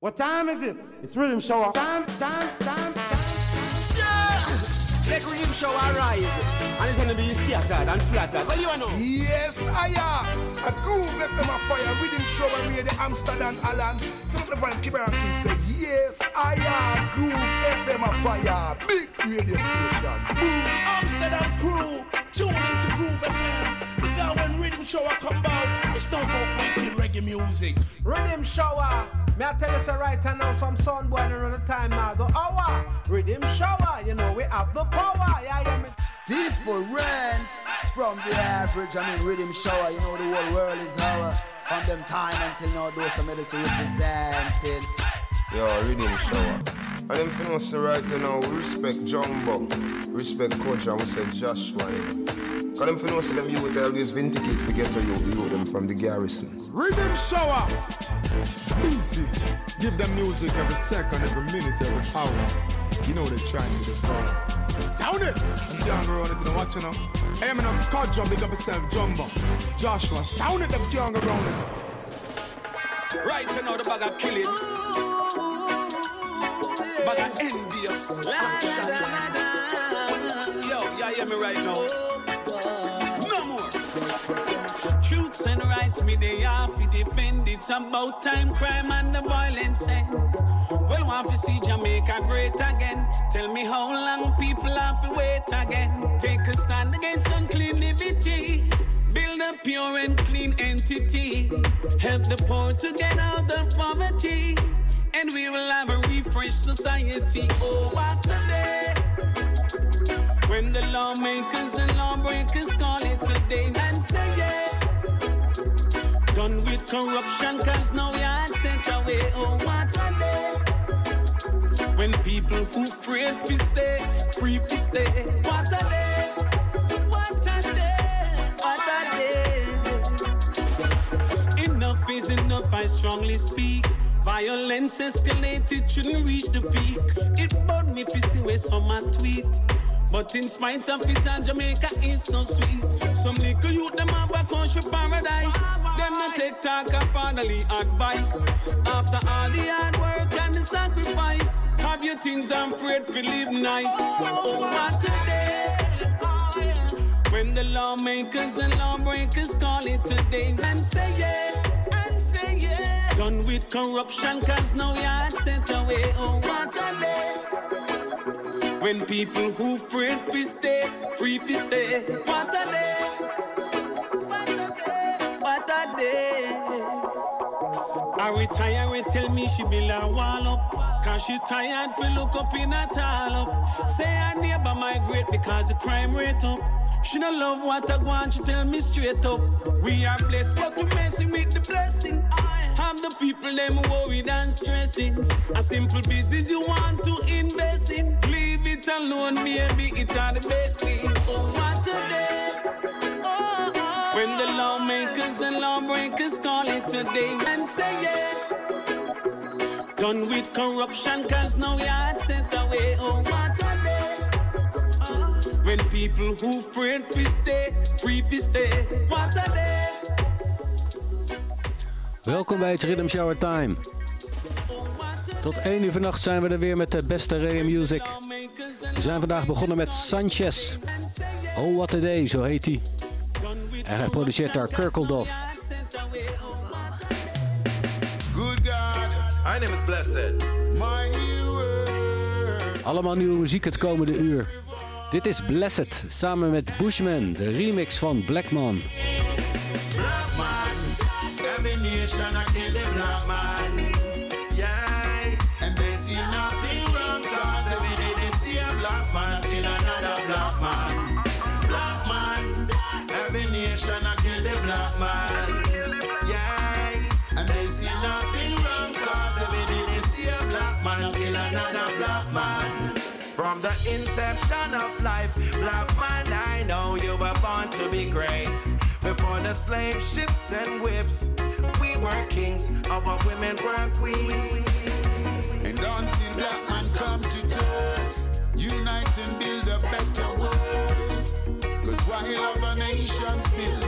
What time is it? It's riddim shower. Time, time, time, time. Yeah! Let riddim shower rise. And it's gonna be scattered and flattered. What do you know? Yes, I am. A groove left them a fire. Riddim shower radio Amsterdam Alan. Don't the van keep around and say, Yes, I am. Groove FM a fire. Big radio station. Boom. Amsterdam crew. Tune into Groove FM. Because when riddim shower come out, it's not about making reggae music. Riddim shower. May I tell you so right now some sun born around the time now. The hour. Riddim shower. You know we have the power. Yeah, yeah. Different from the average. I mean, riddim shower. You know the whole world is our. From them time until now, those some medicine representing. Yo, riddim shower. And them for us right now, we respect Jumbo, respect Coach, and we say Joshwa. Cause them for us them youth always vindicate to get to you, you them from the garrison. Riddim shower. Easy. Give them music every second, every minute, every hour. You know they're trying to devour. Sound it! I'm down the road, you know what you. Hey, I'm in a car jump, big up yourself, Jumbo. Joshwa, sound it, them young around it. Right you know the bag of killing. Bag of envious. Yo, yeah, hear me right now. No more. Truths and rights, me they have to defend. It's about time, crime and the violence end. Well, want to see Jamaica great again. Tell me how long people have to wait again. Take a stand against unclean liberty. Build a pure and clean entity. Help the poor to get out of poverty. And we will have a refreshed society. Oh, what a day! When the lawmakers and lawbreakers call it today and say yeah. Done with corruption, cause now we are sent away. Oh, what a day. When people who free fi stay, free fi stay. What a day. Day. Enough I strongly speak. Violence escalated, shouldn't reach the peak. It burned me to see where some a tweet. But in spite of it, and Jamaica is so sweet. Some little youth, them have a country paradise. Them not take talk of fatherly advice. After all the hard work and the sacrifice, have your things I'm afraid to live nice. Oh, what a day. When the lawmakers and lawbreakers call it today and say yeah, yeah. Done with corruption, cause now are sent away. Oh, what a day. When people who free fi stay, free fi stay. What a day. I retire, we tell me she be her wall up. Cause she tired fi look up in a tall up. Say her neighbor migrate because the crime rate up. She no love what I want, she tell me straight up. We are blessed, but we messing with the blessing. Have the people them worried and stressing. A simple business you want to invest in. Leave it alone, baby, it's all the best thing. Oh, what a day. Oh, when the lawmakers and lawbreakers call it today and say yeah. Done with corruption, cause now we are sent away. Oh, what a day. Oh, when people who free fi stay, free fi stay. What a day. Welkom bij het Rhythm Shower Time. Tot 1 uur vannacht zijn we er weer met de beste reggae music. We zijn vandaag begonnen met Sanchez. Oh what a day, zo heet hij. En hij produceert daar Kirkeldorf. Good God, My name is Blessed. Allemaal nieuwe muziek het komende uur. Dit is Blessed samen met Bushman, de remix van Blackman. Black man, every nation I kill the black man. Yeah, and they see nothing wrong cause every day they see a black man I kill another black man. Man, every I kill the black man. Yeah, and they see nothing wrong cause every day they see a black man I kill another black man. From the inception of life, black man, I know you were born to be great. Before the slave ships and whips, we were kings, our women were queens. And until black man come to terms, unite and build a better while other nations build,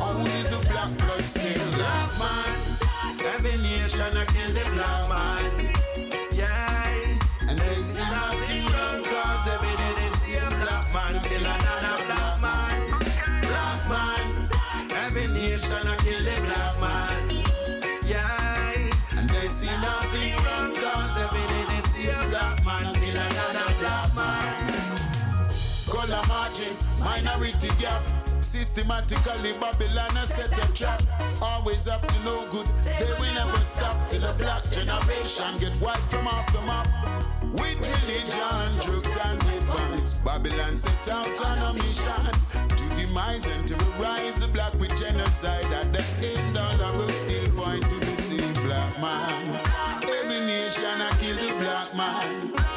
only the black blood still. Black man, every nation I kill the black man. Minority gap. Systematically, Babylon has set a trap. Always up to no good, they will never stop till the black generation get wiped from off the map. With religion, drugs, and weapons, Babylon set out on a mission to demise and terrorize the black with genocide. At the end, all I will still point to the same black man. Every nation I kill the black man.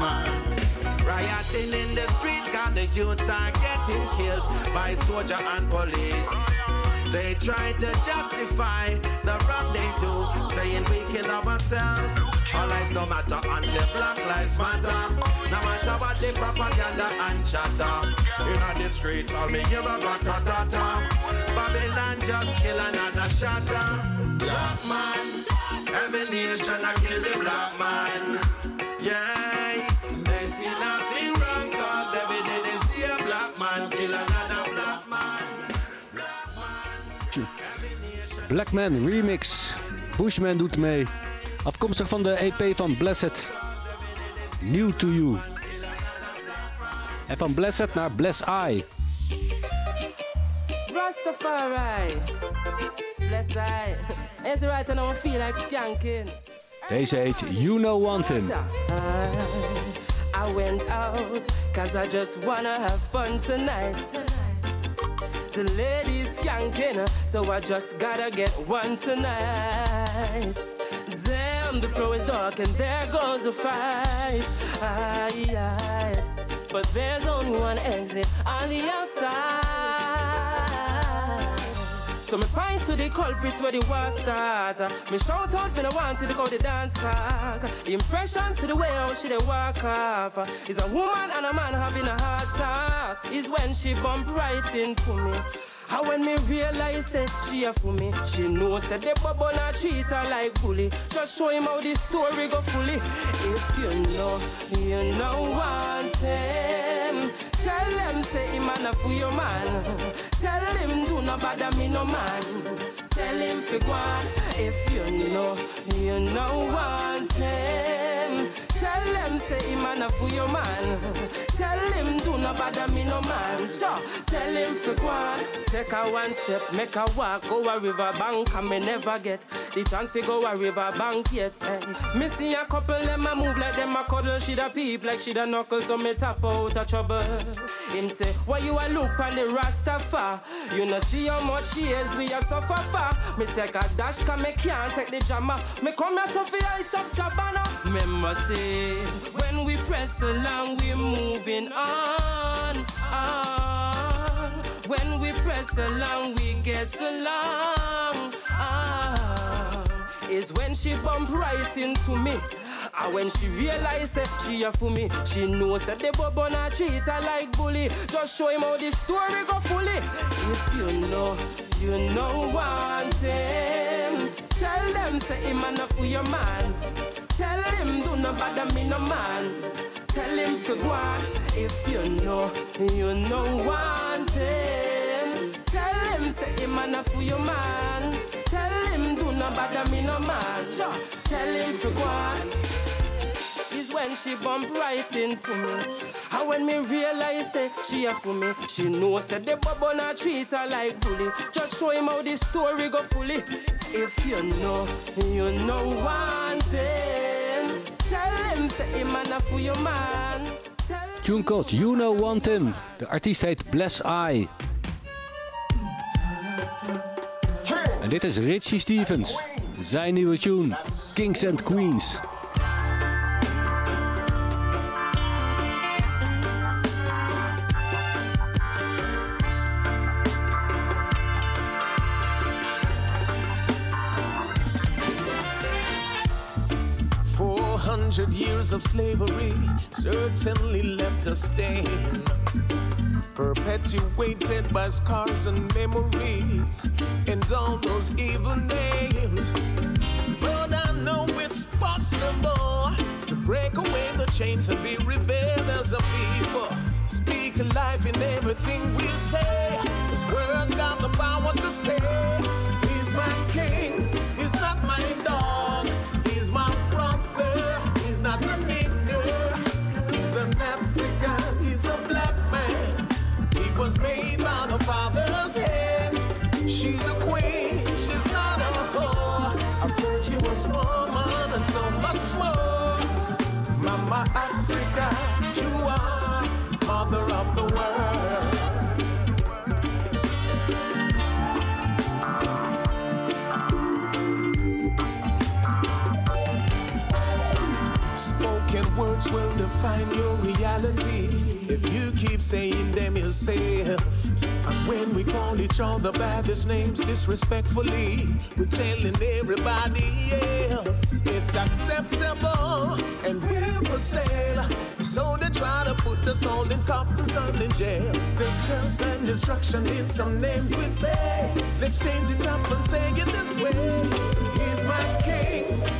Man. Rioting in the streets, cause the youths are getting killed by soldier and police. They try to justify the wrong they do, saying we kill ourselves. Our lives no matter until Black Lives Matter. No matter what the propaganda and chatter. In the streets, all me hear a rat-a-ta-ta. Babylon just kill another shatter. Black man, every nation kill the black man. Black Man Remix. Bushman doet mee. Afkomstig van de EP van Blessed. New to You. En van Blessed naar Bless I. Rastafari. Bless I. It's right and I don't feel like skanking. Deze heet You Know Wantin. I, I went out cause I just wanna have fun tonight. The ladies skanking, so I just gotta get one tonight. Damn, the floor is dark and there goes a fight. Aye, aye. But there's only one exit on the outside. So me point to the culprit where the war start. Me shout out when I want to go the dance cock. The impression to the way how she they walk off is a woman and a man having a heart attack. Is when she bump right into me. And when me realize that she a for me, she knows that the bubble not treat her like bully. Just show him how the story go fully. If you know, you know want him. Tell them say him man a for your man. Tell him do not bother me no man. Tell him fi go. If you know, you know want him. Tell them say him a for your man. Tell him do not bother me no man. Sure. Tell him fi go on. Take a one step, make a walk, go a river bank, and me never get the chance to go a river bank yet. Eh. Me see a couple them a move like them a cuddle, she da peep like she da knuckle, so me tap out of trouble. Him say, why you a look on the Rastafari? You know see how much years we a suffer for. Me take a dash, cause me can't take the drama. Me come here so heights up Jabana. Remember say, when we press along, we're moving on, on. When we press along, we get along. Ah, is when she bump right into me. And when she realize that she a for me, she knows that the bubble not treat her like bully. Just show him how the story go fully. If you know, you know want him. Tell them say him enough for your man. Tell him do not bother me no man. Tell him to go on. If you know, you know want him. Tell him say him enough for your man. Tell him do not bother me no man. Tell him to go on. When she bump right into me. And when me realize say she a for me, she knows that the bubble not treat her like bully. Just show him how the story go fully. If you know, you know want him. Tell him say him enough for your man. Tune called You Know Want Him. De artiest heet Bless I. En dit is Richie Stephens. Zijn nieuwe tune, Kings and Queens. Hundred years of slavery certainly left a stain. Perpetuated by scars and memories and all those evil names. But I know it's possible to break away the chains and be revealed as a people. Speak life in everything we say. This world's got the power to stay. He's my king, he's not my dog. Words will define your reality if you keep saying them yourself. And when we call each other by names disrespectfully, we're telling everybody else it's acceptable and we're for sale. So they try to put us all in coffins and in jail. There's curse and destruction in some names we say. Let's change it up and say it this way. He's my king,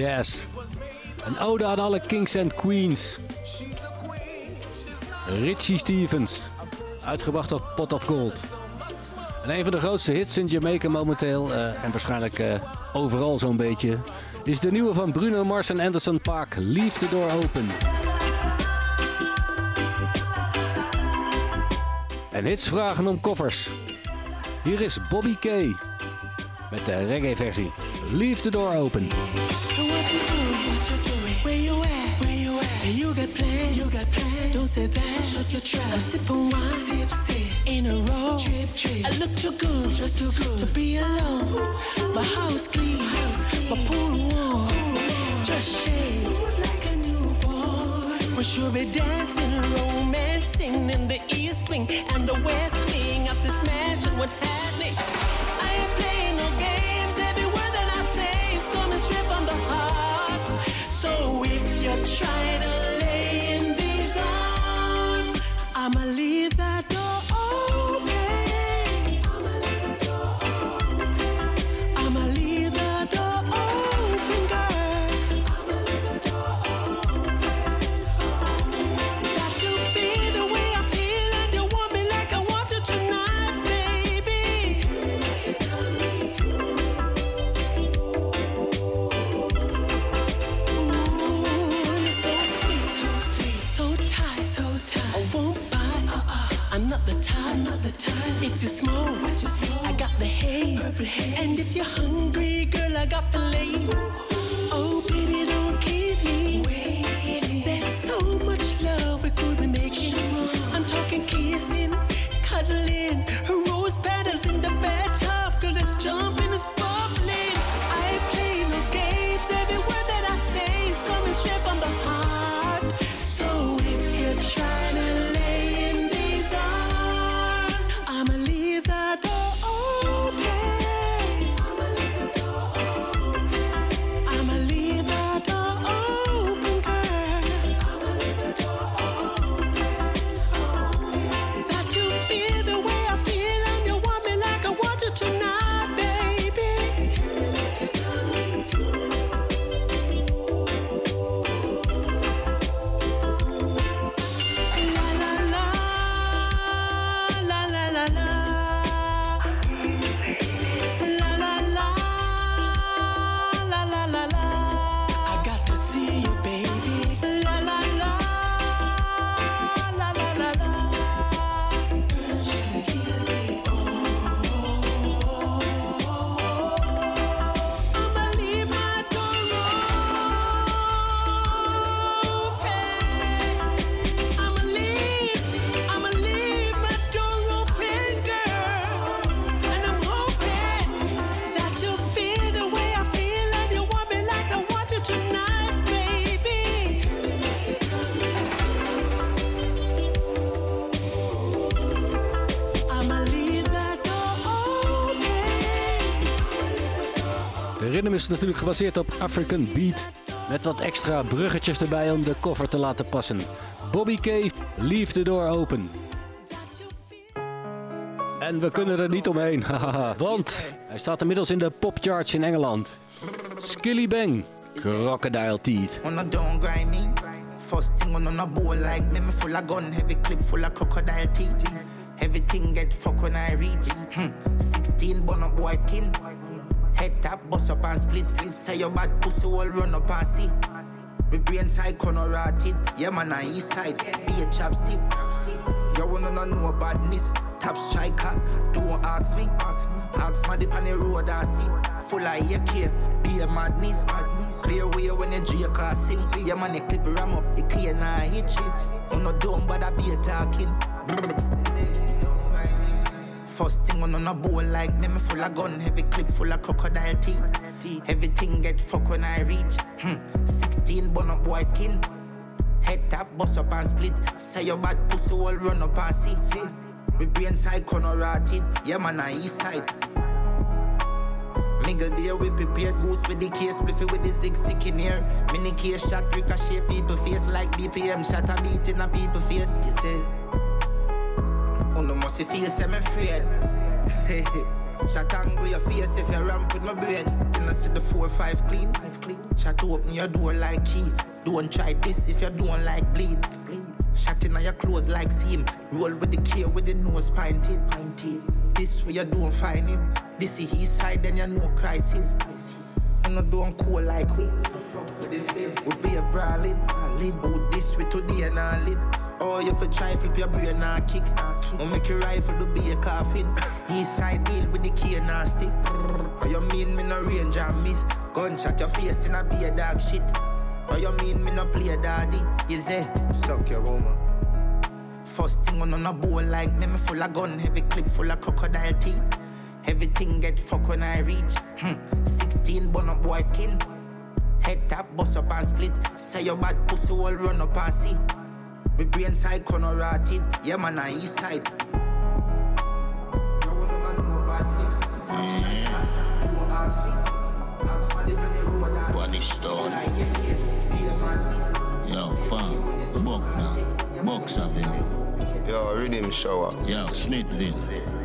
Yes. Een ode aan alle kings en queens. Richie Stevens. Uitgebracht op Pot of Gold. En een van de grootste hits in Jamaica momenteel, eh, en waarschijnlijk eh, overal zo'n beetje, is de nieuwe van Bruno Mars en Anderson Paak, Leave the Door Open. En hits vragen om koffers. Hier is Bobby K. Met de reggae versie. Leave the Door Open. Say that. Shut your trap. I'm sipping wine. Sip, sip. In a row. Trip, trip. I look too good. Just too good to be alone. My house clean. House clean. My pool warm. Pool Just shake like a newborn. We should be dancing, romancing in the east wing and the west wing of this mansion. What happening? If natuurlijk gebaseerd op African Beat. Met wat extra bruggetjes erbij om de cover te laten passen. Bobby K, Leave the Door Open. En we kunnen er niet omheen, want hij staat inmiddels in de popcharts in Engeland. Skilly Bang, Crocodile Teeth. First thing on a bowl like me, me full of gun, heavy clip full of crocodile teeth. Everything get fuck when I reach. Hmm. 16 bun up boy skin. Head tap, bust up and split split. Say your bad pussy all run up and see. My brain side corner rotted. Yeah man, I east side. Be a chapstick. You wanna know badness. Top striker, don't ask me. Ask my dip on the road and see. Full of AK, be a madness. Clear way when the J car sing. See your man, the clip ram up, the clear now hit shit. On no dumb, but I be a talking. First thing on, on a bowl like me, me full of gun, heavy clip full of crocodile teeth. Everything get fuck when I reach. Hmm. 16 bun up boy skin. Head tap, bust up and split. Say your bad pussy all run up and see. see. My brain side corner rotted. Yeah man, I east side. Nigga there we prepared goose with the case, spliffy with the zig sick in here. Mini case shot, ricochet people face like BPM shot a beat in a people face. You say, no must feel semi afraid. Shot angle your face if you ramp with my brain. Then I see the four five clean, five clean. Shot open your door like key. Don't try this if you don't like bleed. bleed. Shot in on your clothes like seam. Roll with the K with the nose pointed, pointed. This way you don't find him. This is his side, then you know crisis. Know don't cool like we. We be a brawling, brawling. Oh, this way today and I live. Oh, you for try flip your brain and kick. Oh, make your rifle to be a coffin. East side deal with the key and nasty. Oh, you mean me no range and miss? Gunshot your face in a be a dog shit. Oh, you mean me no play a daddy? You say, suck your woman. First thing on, on a bowl like me, me full of gun, heavy clip full of crocodile teeth. Everything get fuck when I reach. Hmm. 16 bun up boy skin. Head tap, bust up and split. Say your bad pussy all run up and see. My brain side corner rotted. Yeah man, I east side. Punish stone. Yo, fam. Buck now. Bucks Avenue. Yo, riddim shower. Yo, Smithville.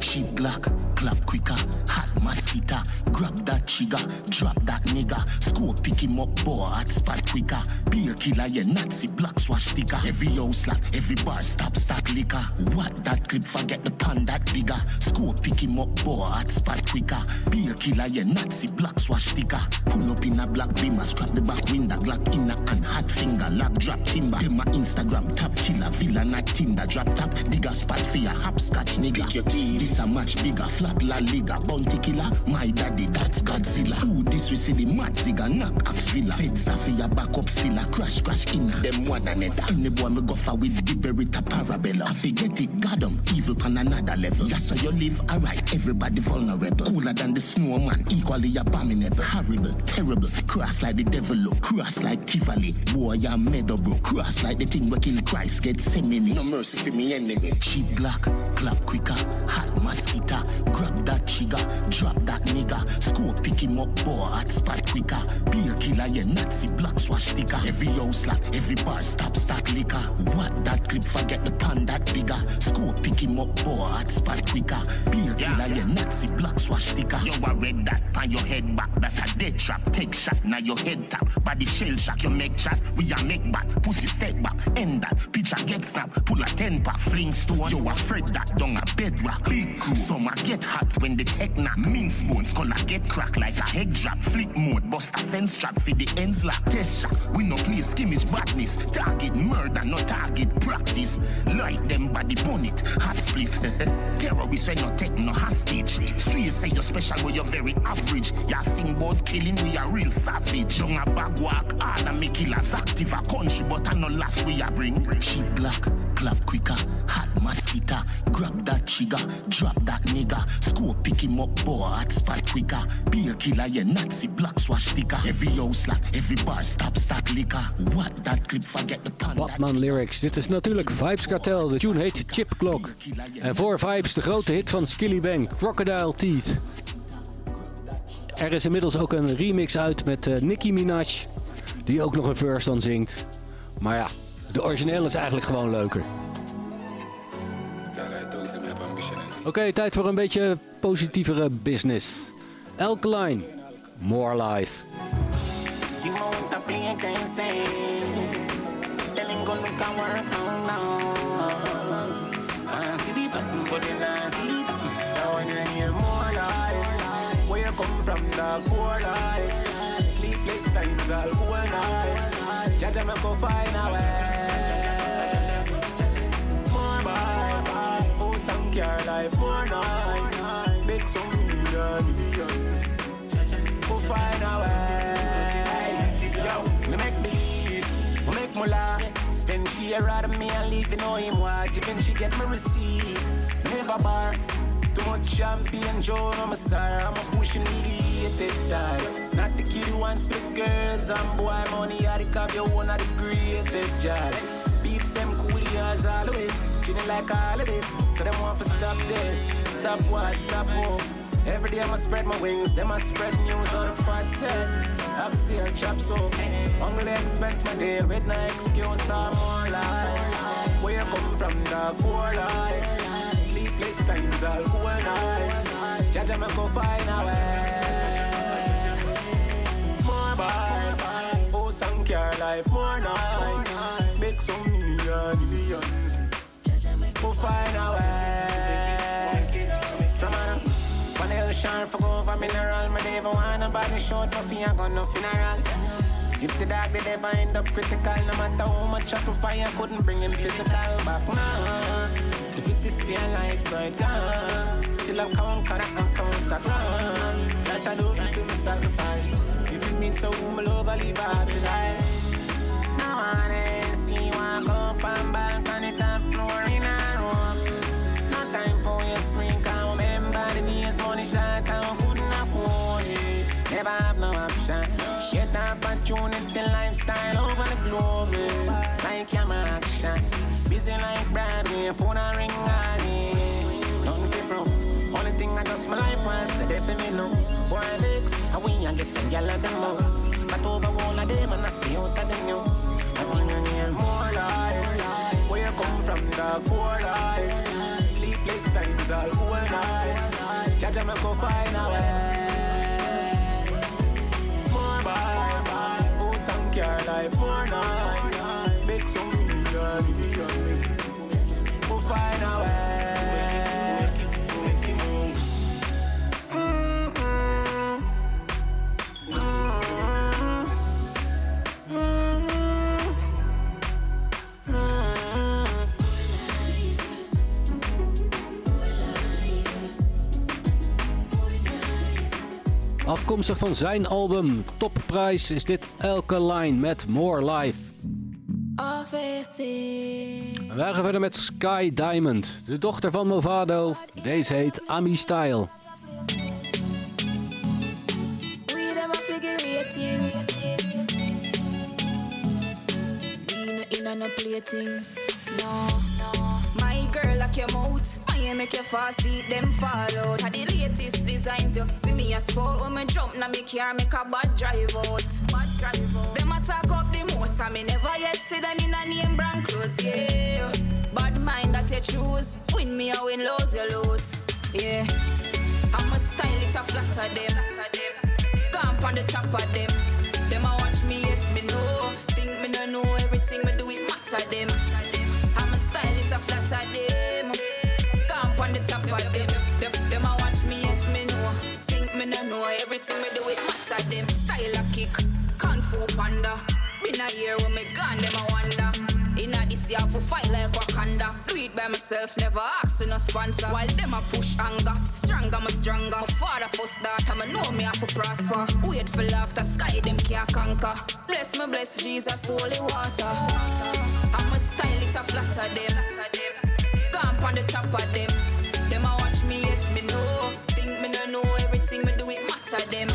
Cheap black, clap quicker, hot mosquito. Grab that trigger, drop that nigga. Score pick him up, boy, hot spot quicker. Be a killer, yeah, Nazi black swash sticker. Every house like every bar stop stack liquor. What that clip, forget the pan that bigger. Score pick him up, boy, hot spot quicker. Be a killer, yeah, Nazi black swash sticker. Pull up in a black beamer, scrap the back window, Glock in a and hot finger, lock drop timber. Them my Instagram top killer, villain at Tinder, drop top, digger spot for your hopscotch nigga. Pick your teeth. This a much bigger, flap la liga, bounty killer. My daddy, that's Godzilla. Who this we see the mad zigga, knock ups villa. Feds a for your backup crash, crash inna. Them one another. Any boy me go for with the berita parabella. I forget it, got 'em, evil pan another level. Just so you live alright, everybody vulnerable. Cooler than the snowman, equally abominable. Horrible, terrible, cross like the devil look, cross like Tivoli. Boy, I'm meadow bro, cross like the thing we kill Christ, get semini. No mercy for me enemy. Cheap black, clap quicker, hot mosquito. Grab that trigger, drop that nigga. Score pick him up, boy, hot spot quicker. Be a killer, yeah, Nazi black swash sticker. Every house like every bar stop stack liquor. What that clip, forget the pan that bigger. Score pick him up, boy, hot spot quicker. Be a killer, yeah, Nazi black swash sticker. Yo, I read that on your head back, that a dead trap. Take shot, now your head tap. Body shell shock, you make chat. We a make back, pussy step back, end that. Picture get snap, pull a ten pack, fling stone. Yo, afraid that down a bedrock. Big crew, summer get hot when the tech knock. Mince bones, color get crack like a head drop. Flick mode, bust a sense strap for the ends. Test shot, we no play skimmage badness. Target murder, no target practice. Light them body bonnet, hot spliff. Terrorists when no take no hostage. Swear say you're special, but you're very average. Ya sing about killing, we are real savage. Young a bag walk, all a me killers active a country, but I no last we a bring. She black, clap quicker, hot mosquito. Grab that trigger, drop that nigga. Black. Every stop. What that forget the. Batman Lyrics. Dit is natuurlijk Vibes Cartel. De tune heet Chip Clock. En voor Vibes de grote hit van Skilly Bang, Crocodile Teeth. er is inmiddels ook een remix uit met uh, Nicki Minaj. Die ook nog een verse dan zingt. Maar ja, de originele is eigenlijk gewoon leuker. Oké, tijd voor een beetje positievere business. Alkaline, More Life. Sleepless. Jaja go find way. Oh some care life more nice. Make some millions. Go find a way. Yo, me make believe, me make moolah. Spend she a ride me and leave, you know him watch. Even she get me receipt. Never bar. Too much champagne, Joe, I'm a. I'm a pushing the latest time. Not the kid who wants big girls and boy money. I the cop, you one of the greatest job. Beeps them cool as always. Feeling like this. So them want to stop this. Stop what? Stop hope. Every day I'ma spread my wings, then I spread news on the front set. I'm still chop so Only expense my day with no excuse or more life. Where you come from, the poor life. Sleepless times, all cool nights. Jaja me go find a way. More buy, oh some car life more nice. Millions, go find a way. From on one hill sharp for over mineral. Me never want nobody short, no fear gun, no funeral. If the dog did ever end up critical, no matter how much I to fire, couldn't bring him physical back. Nah. If it is their life, so it gone. Still I'm count, cause I count a grand. That I do it for the sacrifice. If it means so, my love, I live a happy life. Now I one cup and back on the top floor in a room. No time for your spring, can't remember the days money shot, I couldn't afford it. Never have no option. Get opportunity, lifestyle over the globe. Like camera action. Busy like Broadway, phone a ring all day. Nothing to prove. Only thing I just my life was the death of me nose. Boy, next, I win and get the gal of the moon. But over all of them, and I stay out of the news. More life. Where you come from, the poor life. Sleepless times, all cool nights. Jaja me go find a way. More buy, oh some care life more nice. Make some millions, go find a way. Afkomstig van zijn album Top Price is dit Alkaline met More Life. En wij gaan verder met Sky Diamond, de dochter van Movado. Deze heet Ami Style. We Your mouth. I make you fast eat them fall out. Had the latest designs you see me a sport when me jump na me car make a bad drive out. Bad drive out. Them a talk up the most I me never yet see them in a name brand clothes. Yeah, bad mind that you choose. Win me or win lose you lose. Yeah, I'ma style it a flatter them. Gone on the top of them. Them a watch me, yes me know. Think me no know everything me do it matter them. A flatter them. Gone on the top of them. Them, them a watch me, yes me know. Think me no know everything me do it matter them. Style a kick, kung fu panda. Been a year when me gone, them a wonder. Inna this year for fight like Wakanda. Do it by myself, never ask no sponsor. While them a push anger, stronger me stronger. My father first daughter, me know me have to prosper. Wait for laughter, sky them can't conquer. Bless me, bless Jesus, holy water. I'ma style it a flatter them. Gone on the top of them. Them a watch me, yes me know. Think me no know everything me do it matter them.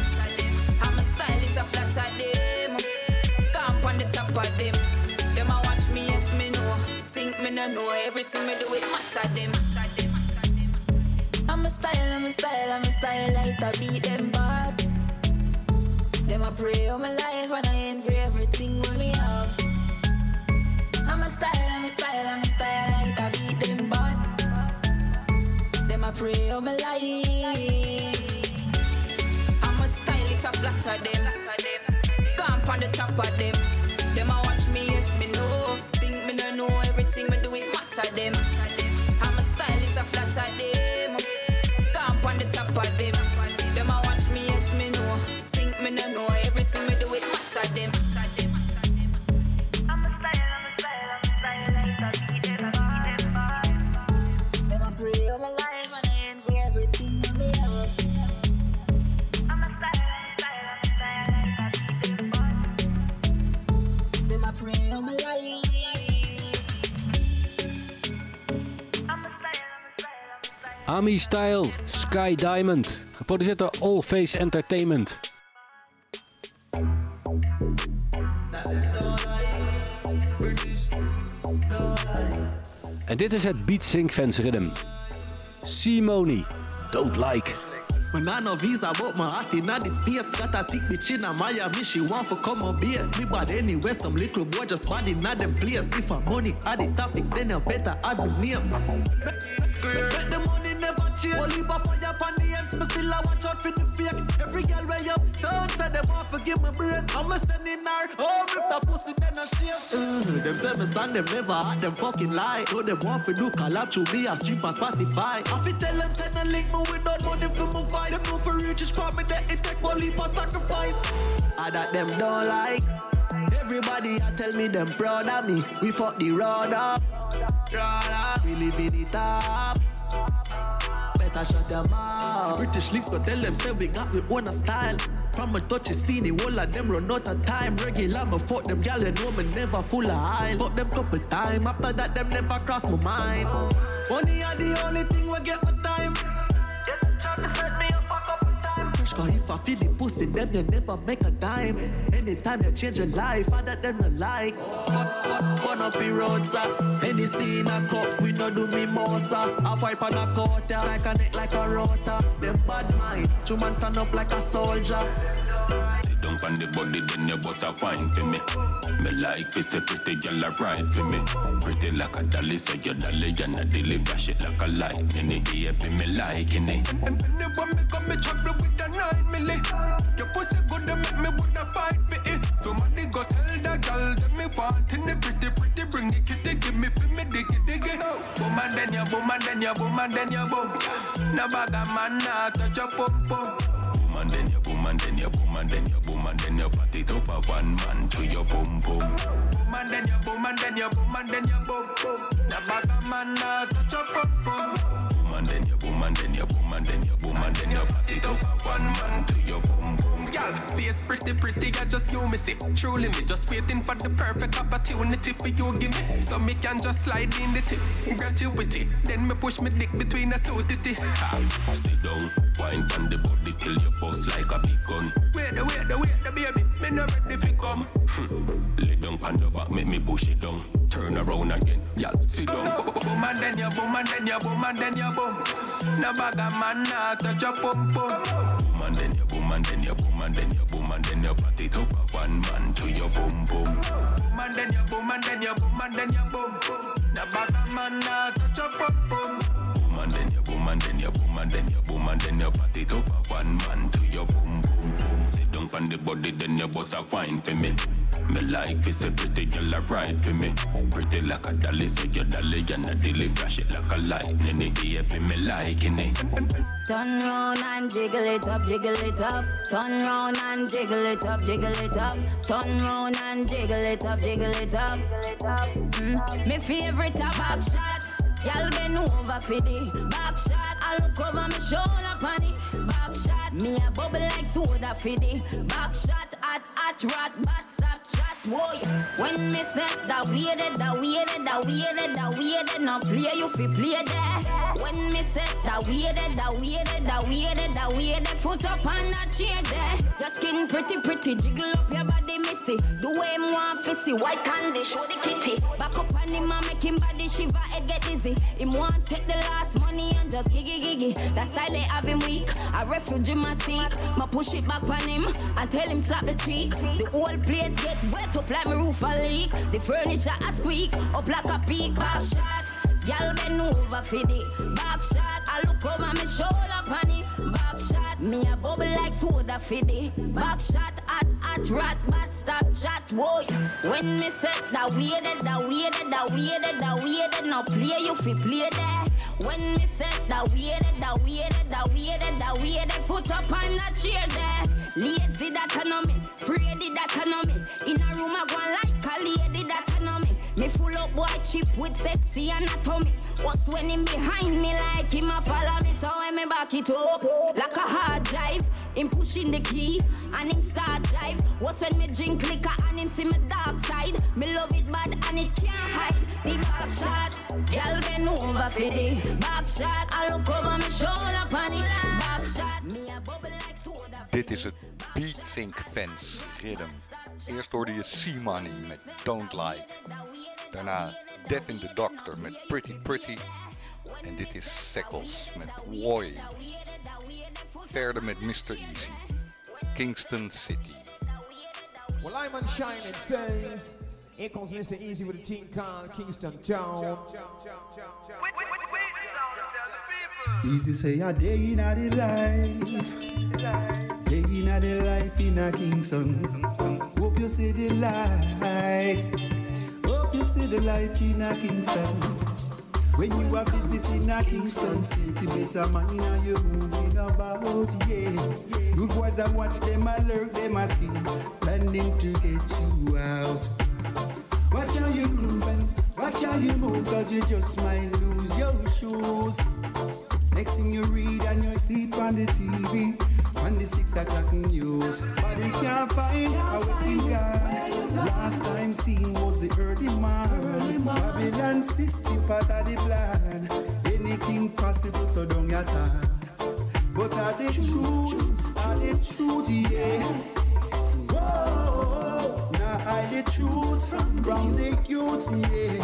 I'ma style it a flatter them. Gone on the top of. Them No know everything me do it matter them. I'm a style, I'm a style, I'm a style like I beat them bad. Them I pray all my life and I envy everything when me have. I'm a style, I'm a style, I'm a style, like I beat them bad. Them I pray all my life. I'm a style, it a flatter them. Gone on the top of them. Them I everything me do it matter them. I'm a style, it a flatter them. Gone on the top of them. Them I watch me, yes me know. Think me no know everything me do it matter. Them Ami Style, Sky Diamond. Geproduceerd door All Face Entertainment. En dit is het Beat Sync Fans Rhythm. Simone, Don't Like. When I no visa, but my heart in the states. Got a tick bitch in a Miami, she want for come up here. Me bad anywhere, some little boy just bad in them place. If I'm money at the topic, then you better add the name. Make the money never change. Only by fire upon the ends, but still I watch out for the fake. Every girl way up, don't say them off, forgive my brain. I'm a sending her home if the pussy then a shame. Uh, them say me song, them never had them fucking lie. Know them want to do collab to be a stream on Spotify. I fi tell them send a link me without money for my vibe. Them know for reach each part me that it take one leap of sacrifice. I that them don't like. Everybody I tell me them proud of me. We fuck the road up. Road up. We live in the top. Better shut them out. British leaks go tell them say we got we own a style. From a touchy scene, the whole of them run out of time. Regular, me fuck them gal and woman never full of high. Fuck them couple time. After that, them never cross my mind. Money are the only thing we get my time. Fresh Cause if I feel the pussy, them you never make a dime. Anytime you change your life, I that them not like. One up the road, sir. Uh, any scene I cut, we no do me more, sir. Uh. I fight on a quarter, like a neck like a rotor. Them bad mind, two man stand up like a soldier. Down on the body, then you bust a wine for me. Me like fi say pretty girl a ride for me. Pretty like a dolly, so you dolly and I deliver shit like a lightning. It be me liking it. Never make up me trouble with a nine milli. Your pussy good to make me woulda fight for it. Somebody go tell the girl that me want in the pretty pretty bring the kitty give me fi me diggy diggy. Boom and then ya boom and then ya boom and then ya boom. No bag a man nah touch your pum pum. Boom then you boom and then you boom and then you boom and then you pat it up a one man to your boom boom. Boom and then ya boom and then ya boom and then ya boom boom. No bag man nah touch your pum pum. Boom and then you boom and then you boom and then you boom and then you pat it up a one man to your boom boom. Girl, face pretty pretty, I just you me see. Truly me just waiting for the perfect opportunity for you give me, so me can just slide in the tip, gratuity. Then me push me dick between the two titty. Ha, sit down, wine on the body till you bust like a big gun. Wait the wait the wait the baby, me no ready fi come. Hmm. Lay down on the back, make me push it down. Turn around again, yeah, sit down. Oh, oh, oh, boom and then you boom and then you boom and then you boom. No bag a man nah touch your pum pum. Boom and then you boom and then you boom and then you boom and then you pat it up a one man to your boom boom. Boom and then you boom and then you boom and then you boom boom. No bag a man nah touch your pum. Boom and then you boom and then you boom and then you boom and then you pat it up a one man to your boom boom. Sit down on the body, then you bust a wine for me. Me like fi say pretty girl a ride for me. Pretty like a dolly, so you dolly and I deliver shit like a lightning. It be me liking it. Turn round and jiggle it up, jiggle it up. Turn round and jiggle it up, jiggle it up. Turn round and jiggle it up, jiggle it up. Mm. Me favorite a back shot. Y'all bend over for the back shot. I look over my shoulder, pony. Back shot. Me a bubble like soda for the back shot. Hot, hot, rat, bat, sap, chat. boy. When me say that we that that we that that we that that we that no play you fi play there. When me say that we that that we that that we that that we that foot up on that chair there. Your skin pretty pretty, jiggle up your body missy. The way him want fi see white candy show the kitty. Back up on him and make him body shiver head get dizzy. Him want take the last money and just giggy giggy. That style they have him weak. A refugee my seek. Ma push it back on him and tell him slap the cheek. The whole place get wet up like my roof a leak. The furniture a squeak up like a peak. Back shot. Y'all bend over for the back shot. I look over my shoulder pan it. Back shot. Me a bubble like soda for the back shot. At at rat but stop chat boy. When me set that weird that weird that weird that weird no play you fi play there. When me set that weird that weird that weird that weird foot up on that chair there. Lazy that I know me, Freddy that I know me. In a room I go like a lady that I know me. Me full up boy cheap with sexy anatomy. What's when him behind me like him a follow me? So when me back it up like a hard drive. Him pushing the key and him start drive. What's when me drink liquor and him see my dark side? Me love it bad and it can't hide. The back shot, y'all bend over for the back shot. I look over my shoulder pan it. Back shot, me a bubble like soda. Dit is het Beat Sync Fans Rhythm. Eerst hoorde je C-Money met Don't Like. Daarna Devin Di Dakta met Pretty Pretty. En dit is Seckles met Woy. Verder met Mr. Easy. Kingston City. Well, I'm on Shine, it says. Here comes Mr. Easy with a team called Kingston Town. Easy say a day in a the life. In a the life in a Kingston. Hope you see the light. Hope you see the light in a Kingston. When you are visiting a Kingston city, better mind how you moving about, yeah. Good boys I watch them, I lurk them, I skin, planning to get you out. Watch how you grooving, watch how you move, cause you just might lose your shoes. Next thing you read and you see on the TV, on the six o'clock news. But you can't find a weapon gun. Last time seen was the early man. Babylon system part of the plan. Anything possible, so don't get time. But are the truth, are the truth, yeah. Whoa, now hide the truth from the youth, yeah.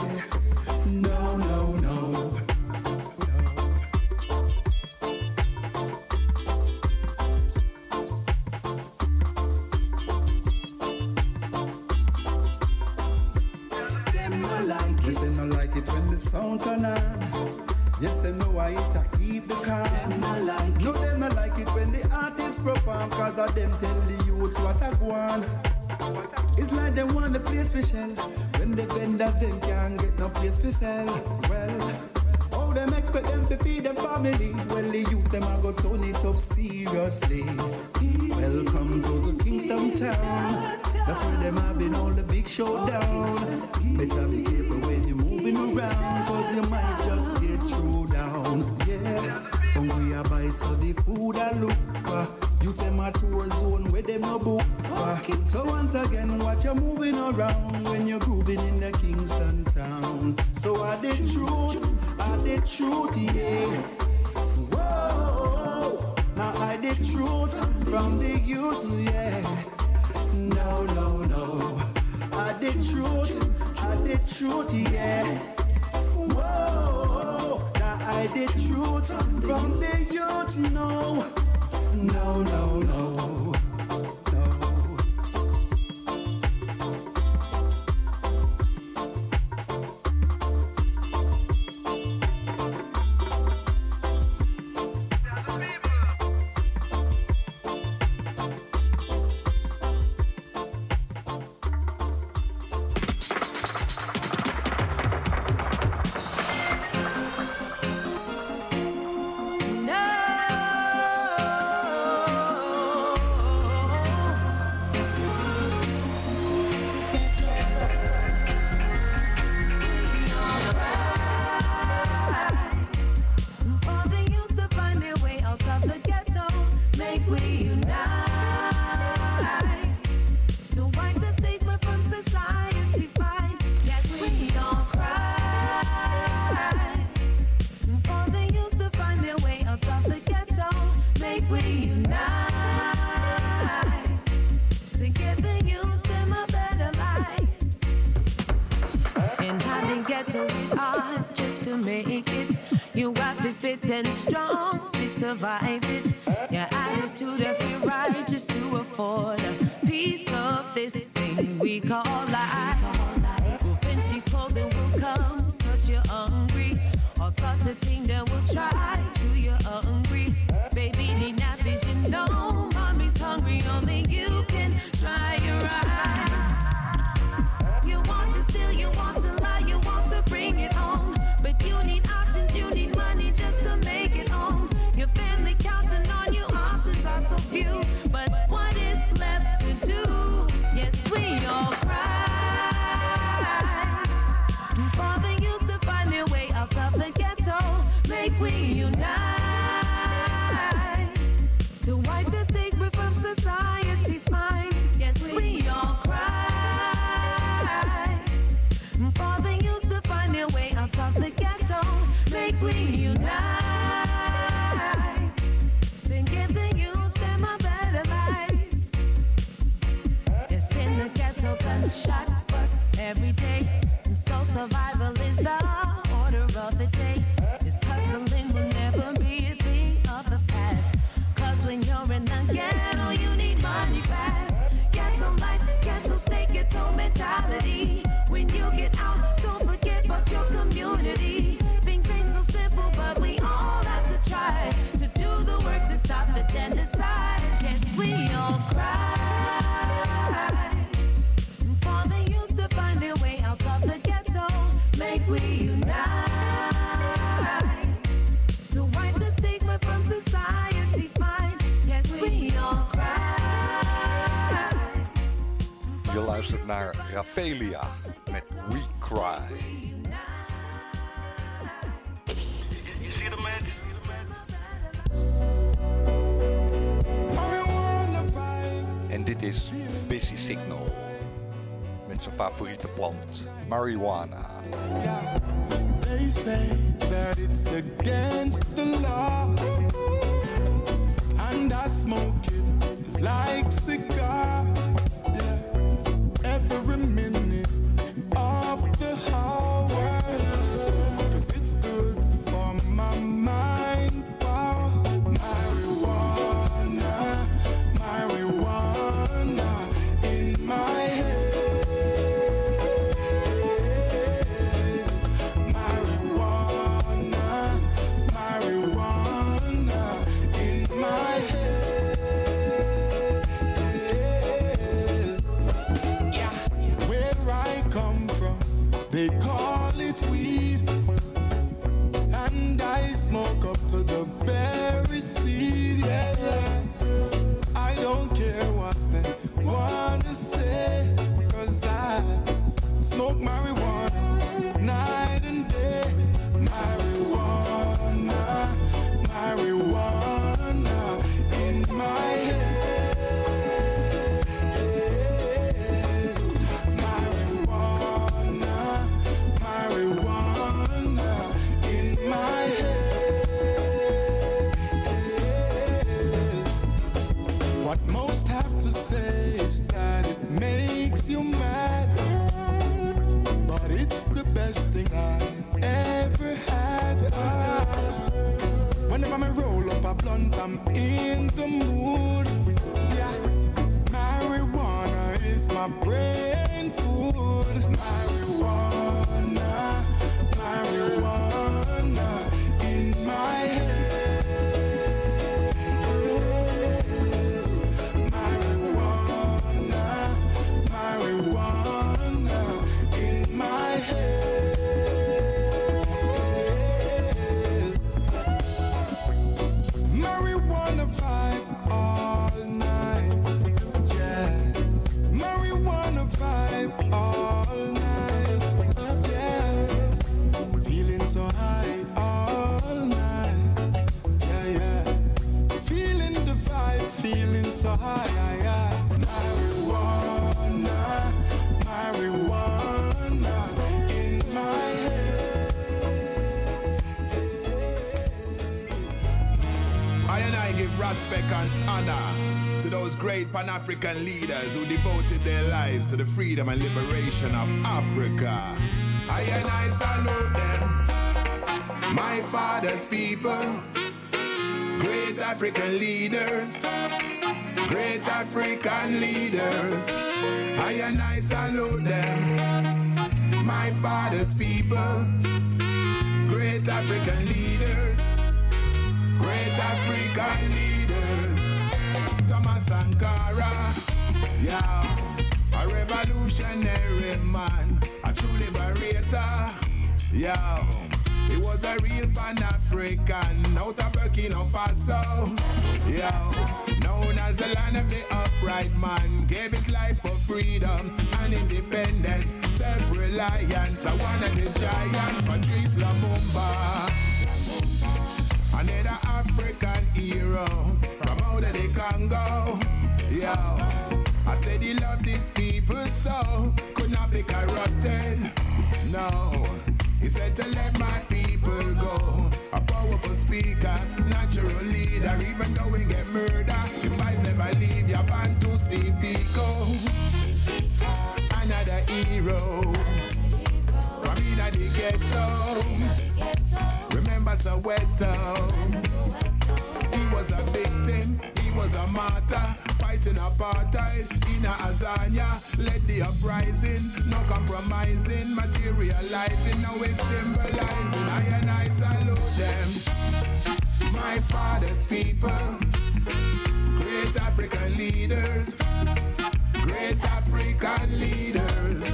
and strong. Ophelia met We Cry. En dit is Busy Signal met zijn favoriete plant, marijuana. They call it we. Pan African leaders who devoted their lives to the freedom and liberation of Africa. I and I salute them, my father's people, great African leaders, great African leaders. I and I salute them, my father's people, great African leaders, great African leaders. Sankara, yeah, a revolutionary man, a true liberator, yeah. He was a real Pan African out of Burkina Faso. Yo, known as the land of the upright man, gave his life for freedom and independence, self reliance. I one of the giants, Patrice Lumumba. Another African hero out of the Congo. Yo, I said he loved his people so could not be corrupted. No, he said to let my people go. A powerful speaker, natural leader, even though we get murdered. His vibes never leave your band to Steve Biko. Another hero from in the ghetto. Remember Soweto. He was a victim, he was a martyr, fighting apartheid in a Azania. Led the uprising, no compromising, materializing. Now it's symbolizing. I and I salute them, my father's people, great African leaders, great African leaders.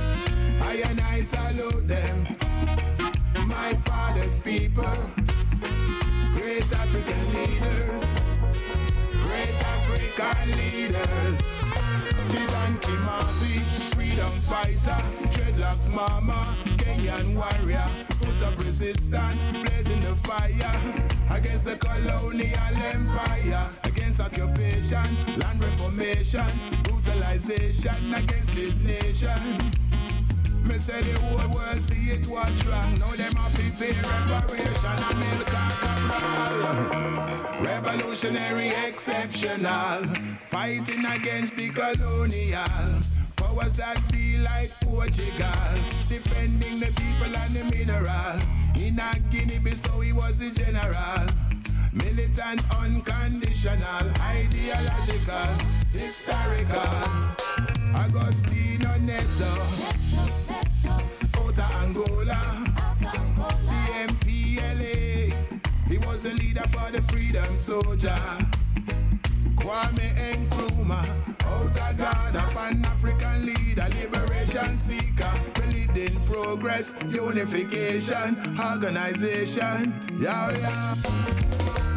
I and I salute them, my father's people. Great African leaders, great African leaders. Dedan Kimathi, freedom fighter, dreadlocks mama, Kenyan warrior, put up resistance, blazing the fire. Against the colonial empire, against occupation, land reformation, brutalization against his nation. Me say the whole world see it was wrong. Now them to pay reparation Amilcar Cabral. Revolutionary exceptional. Fighting against the colonial. Powers that be like Portugal. Defending the people and the mineral. In a Guinea-Bissau he was the general. Militant, unconditional, ideological, historical. Agostinho Neto, of Angola, the MPLA. He was the leader for the freedom soldier. Kwame Nkrumah, out of Ghana, Pan African leader, liberation seeker, leading progress, unification, organization. Yeah, yeah.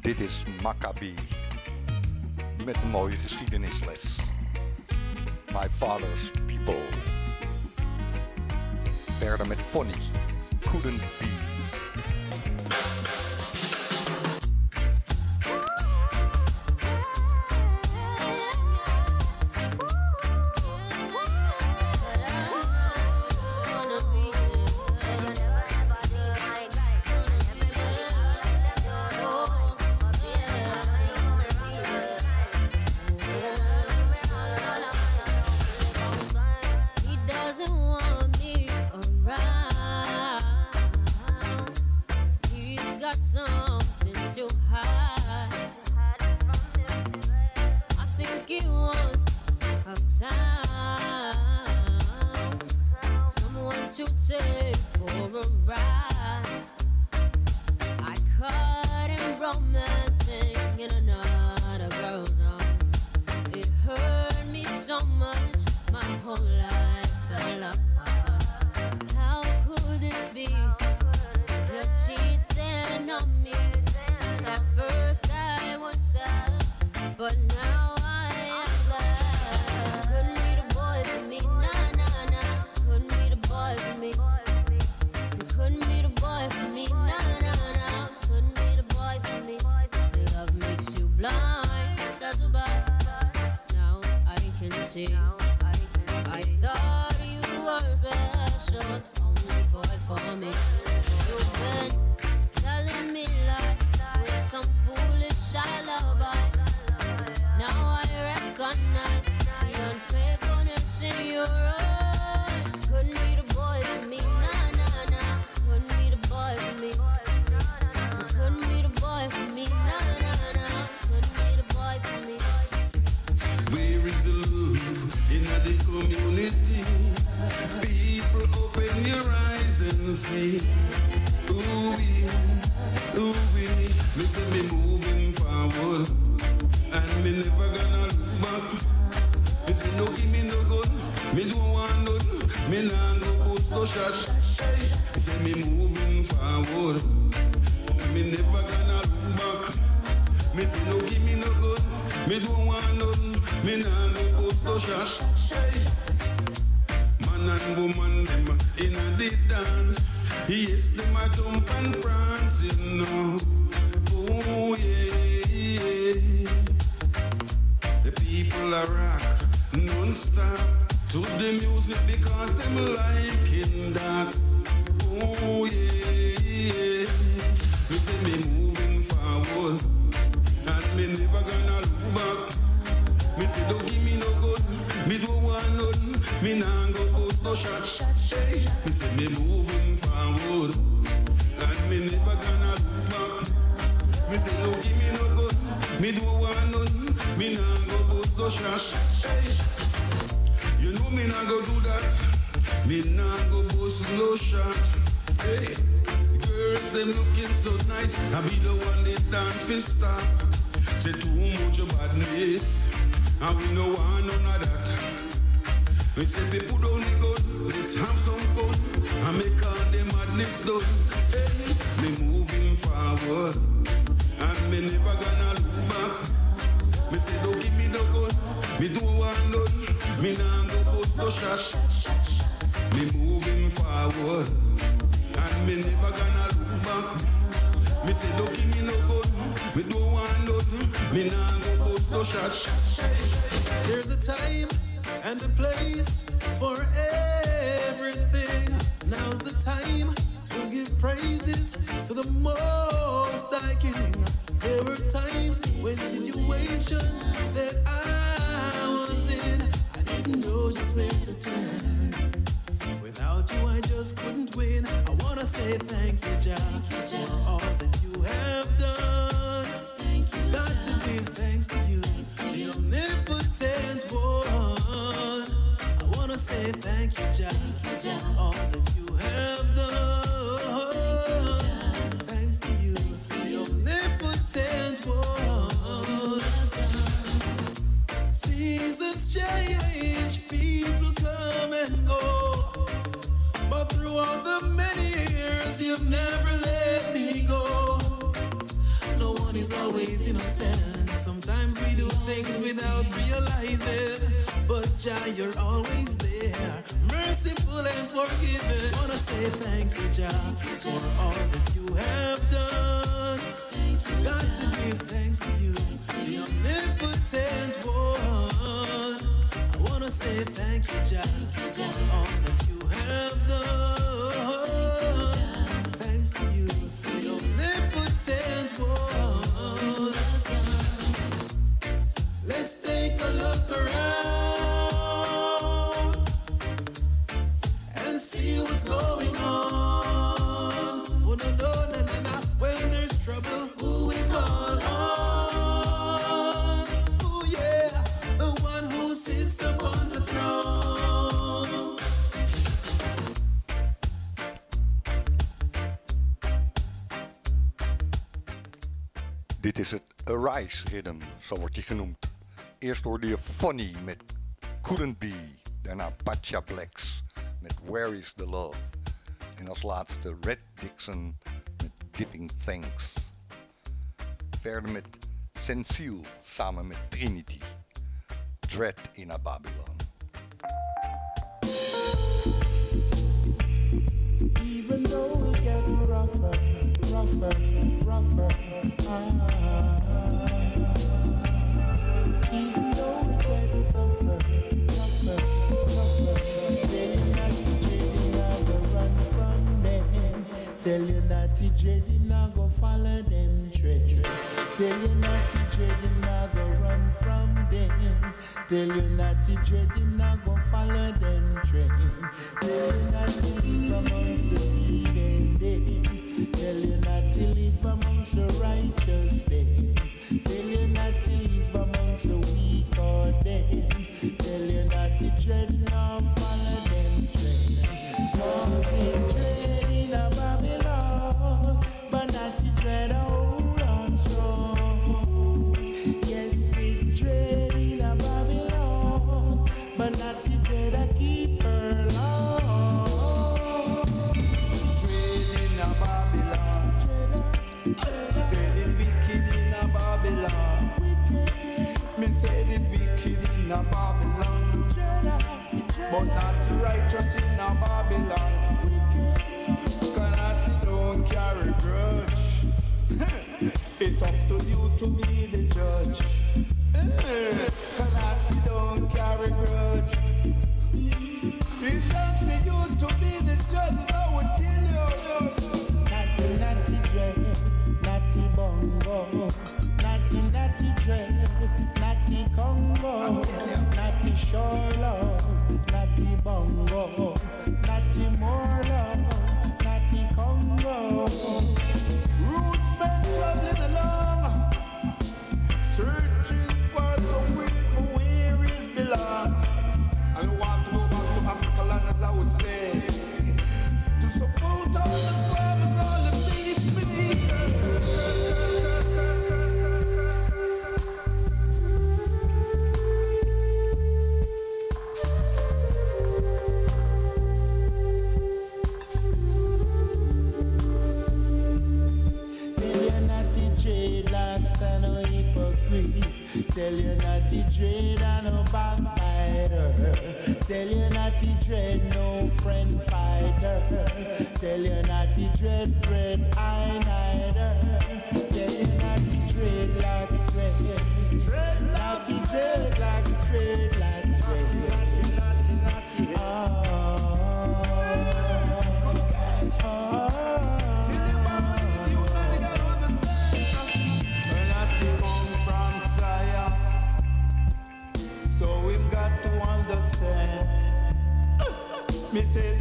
Dit is Maccabi. Met een mooie geschiedenisles. My father's people. Verder met Fonny. Couldn't be. Dit is het Arise Rhythm, zo wordt hij genoemd. Eerst hoorde je Funny met Couldn't Be. Daarna Pacha Blacks met Where Is The Love. En als laatste Red Dixon met Giving Thanks. Verder met Sensiel samen met Trinity. Dread in a Babylon. Even though we get rougher, rougher, rougher, I dread him, not go run from them. Tell you not to dread him, not go follow them train. Tell you not to live amongst the heathen them. Tell you not to live amongst the righteous them. Tell you not to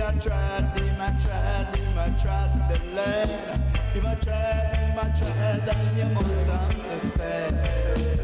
I tried, him I tried, him I tried to learn. Him I tried, him I tried, and you must understand.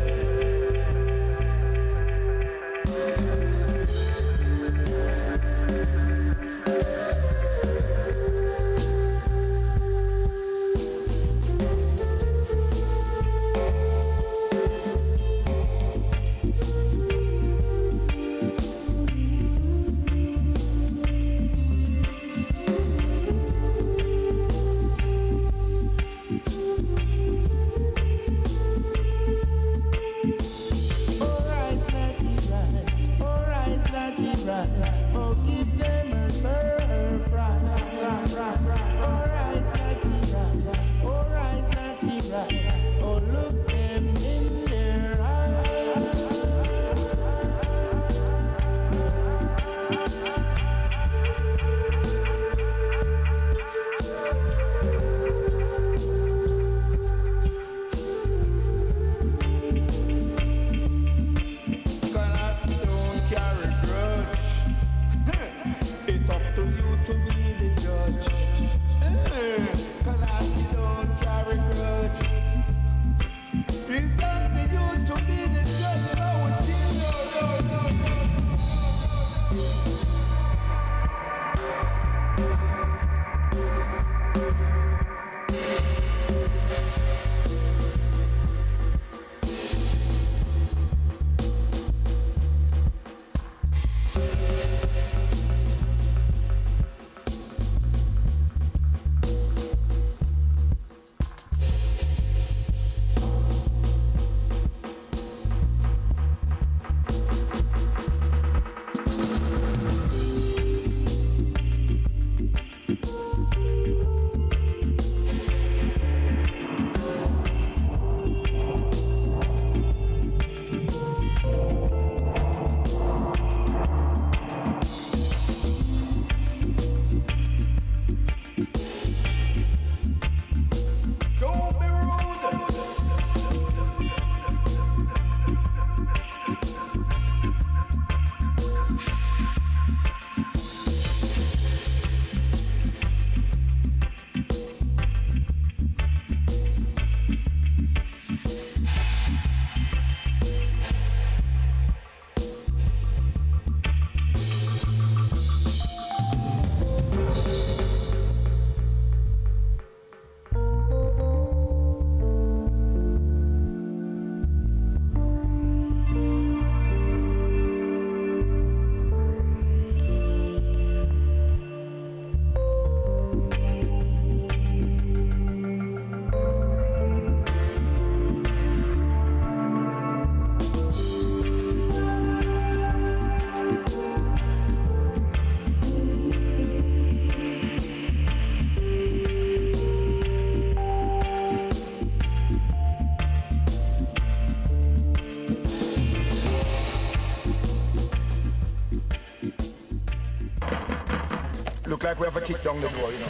Like we have a kick down the door, you know.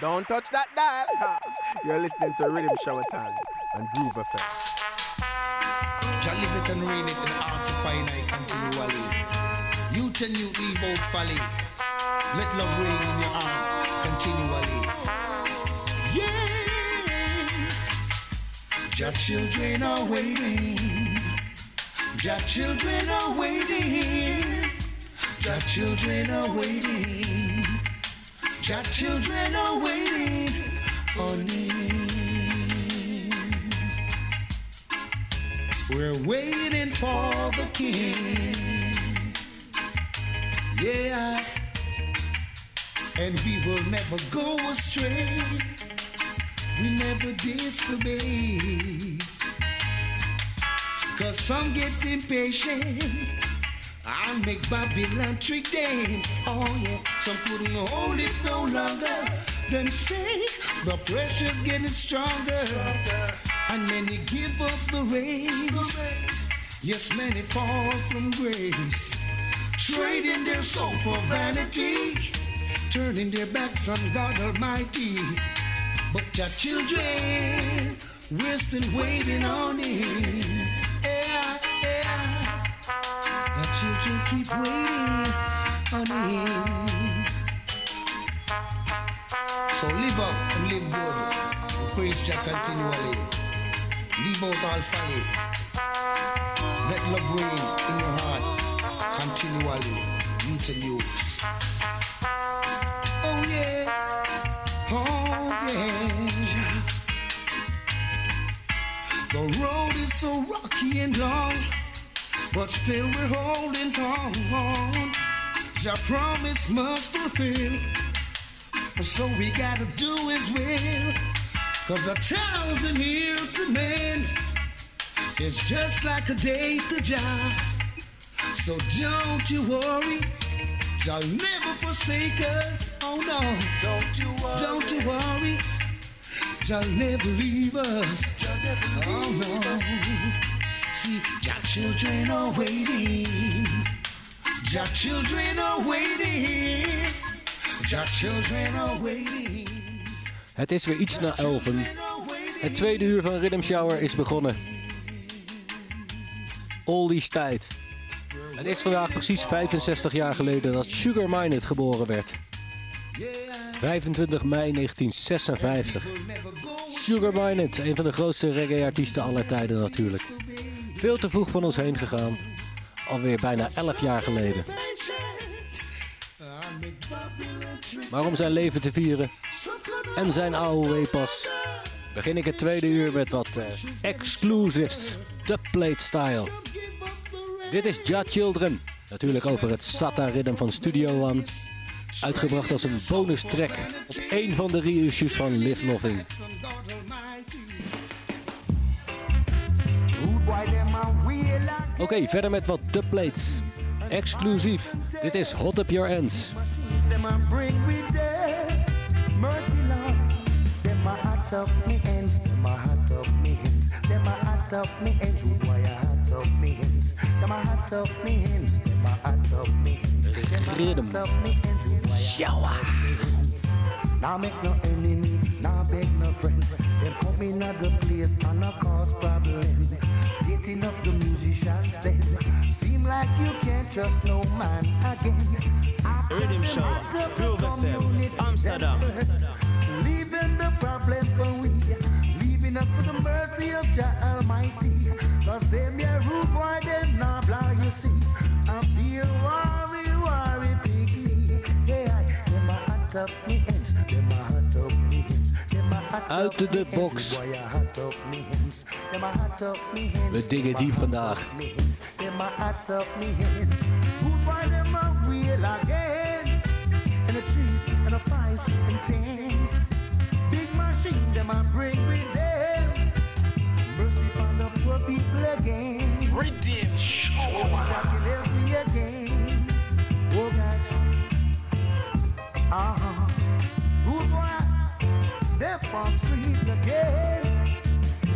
Don't touch that dial. You're listening to Riddim Shower Time and Groove FM. Jah live it and reign it and art to finite continually. Youth and youth leave out folly. Let love reign in your heart continually. Yeah. Jah children are waiting. Jah children are waiting. Jah children are waiting. Jah children are waiting on. We're waiting for the king. Yeah. And we will never go astray. We never disobey. Cause some get impatient make Babylon trick them. Oh yeah, some couldn't hold it no longer. Then say the pressure's getting stronger. And many give up the race. Yes, many fall from grace. Trading their soul for vanity. Turning their backs on God Almighty. But your children, we're still waiting on Him. Keep waiting on Him. So live up and live good. Praise Jah continually. Leave out all folly. Let love reign in your heart continually. Youth and youth. Oh yeah. Oh yeah. The road is so rocky and long, but still we're holding on. Your promise must fulfill. So we gotta do his will. Cause a thousand years to man is just like a day to Jah. So don't you worry, Jah'll never forsake us. Oh no, don't you worry, don't you worry, Jah'll never leave us. Oh no, see, children are waiting. Jah children are waiting. Jah children are waiting. Het is weer iets na elfen. Het tweede uur van Rhythm Shower is begonnen. Oldies tijd. Het is vandaag precies 65 jaar geleden dat Sugar Minott geboren werd. 25 mei 1956. Sugar Minott, een van de grootste reggae-artiesten aller tijden natuurlijk. Veel te vroeg van ons heen gegaan. Alweer bijna 11 jaar geleden. Maar om zijn leven te vieren en zijn AOW-pas begin ik het tweede uur met wat eh, exclusives. Dubplate style. Dit is Ja Children. Natuurlijk over het Sata Rhythm van Studio One. Uitgebracht als een bonus track op één van de reissues van Live Loving. Oké, okay, verder met wat dubplates. Exclusief. Dit is Hot Up Your Ends. Now make no enemy, now beg no friend. They put me in place and I cause problem. Getting up the musicians then. Seem like you can't trust no man again. Riddim Shower, Groove FM, Amsterdam. Leaving the problem for we, leaving us to the mercy of Jah Almighty. Cause them your rude boy, them not blow, you see. I feel worry, worry, piggy. Yeah, them a hot up me ends, them a hot up me ends. Them a hot up me ends, box. boy, a hot up me ends. We diggen diep vandaag. Oh. Uh-huh. Them on streets again.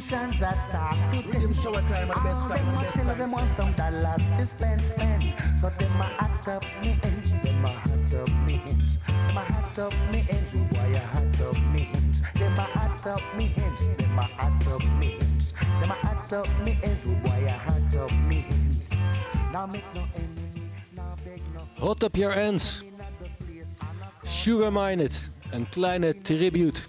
hear musicians attack to them. show a time at best time, them best tell time. them want some dollars to spend, spend. So them a hot up me ends, them a hot up me ends. Them a hot up me ends, why a hot up me ends? Them a hot up me ends, them a hot up me ends. Them a hot up me ends, why a hot up me ends? Now make no enemy, now beg no Hot Up Your Ends. Sugar Minott. Een kleine tribute.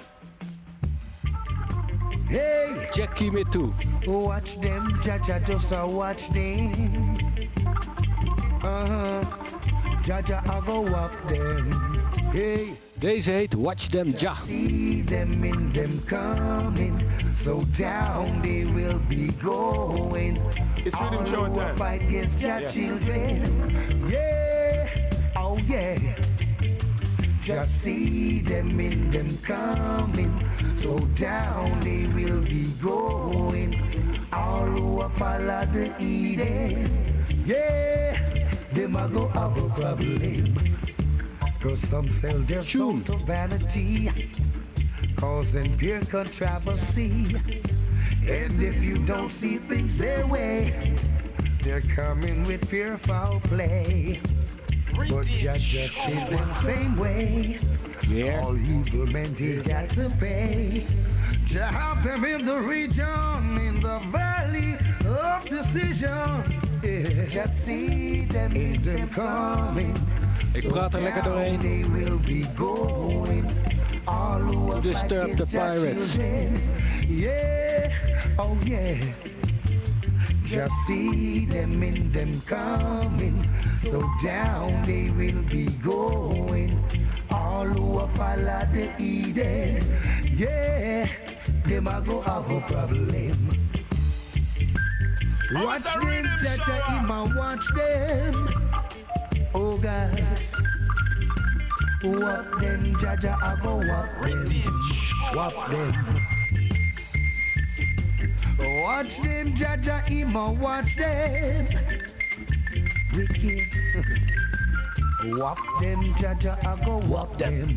Jah help us. Hey. Jackie Mittoo. Watch them, Jaja, just a watch them. Uh-huh. Jaja, I go up them. Hey. Deze heet Watch Them Ja. See them in them coming. So down they will be going. It's rhythm show time. fight against Yeah. children. Yeah. Oh yeah. Just see them in them coming. So down they will be going. All who follow the Eden. Yeah. Them a go have a problem. Cause some sell their soul to vanity. Causing pure controversy. And if you don't see things their way, they're coming with pure foul play. But judge just see them same way. Yeah. All evil men they got to pay. To help them in the region, in the valley of decision. Yeah. Just see them in them coming. Ik praat er lekker doorheen. They will be going. All are Disturb the pirates. Yeah, oh yeah. Just see them in them coming. So down they will be going. All who are follow the Eden. Yeah, them a go have a problem. Watch them, Jaja, him a watch them. Oh God. Wap them, Jaja, I go wap them. Wap them. Watch them, Jaja, him a watch them. Wicked. Wap them, Jaja, I go wap them.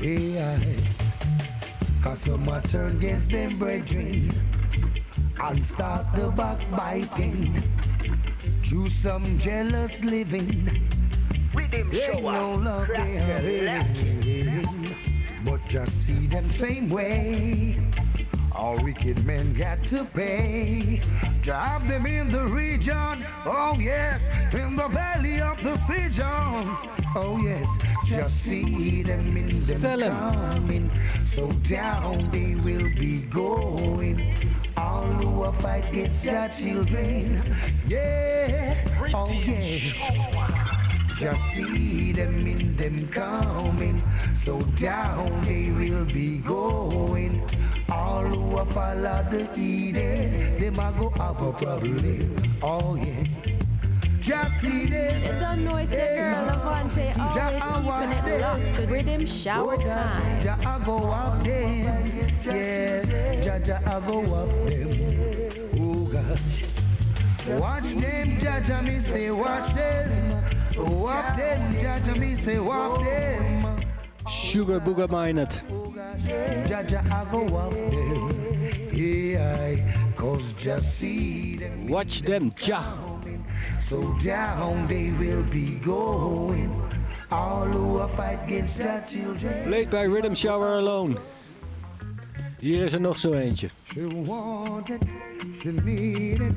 Yeah. Cause some a turn against them brethren and start the backbiting. Do some jealous living. Riddim shower. no love there. But just see them same way. All wicked men got to pay. Have them in the region. Oh yes, in the valley of decision. Oh yes, just see them in them Tell coming. So down they will be going. All who are fight against their children. Yeah, oh yeah. Just see them in them coming. So down they will be going. All who are follow the Eden, them a go have a problem. Oh yeah. Just see them. You don't know it's your girl Levante always keeping it locked to rhythm oh, shower time. Ja, I go up them. Yeah, ja, ja, I go up them. Oh gosh. Watch them, Jaja, me say watch them. Wap them, Jaja, me say wap them. Sugar Booger them. Watch them Ja. So down they will be going. All who are fight against their children. Played bij Rhythm Shower Alone. Hier is er nog zo eentje. She want it, she need it.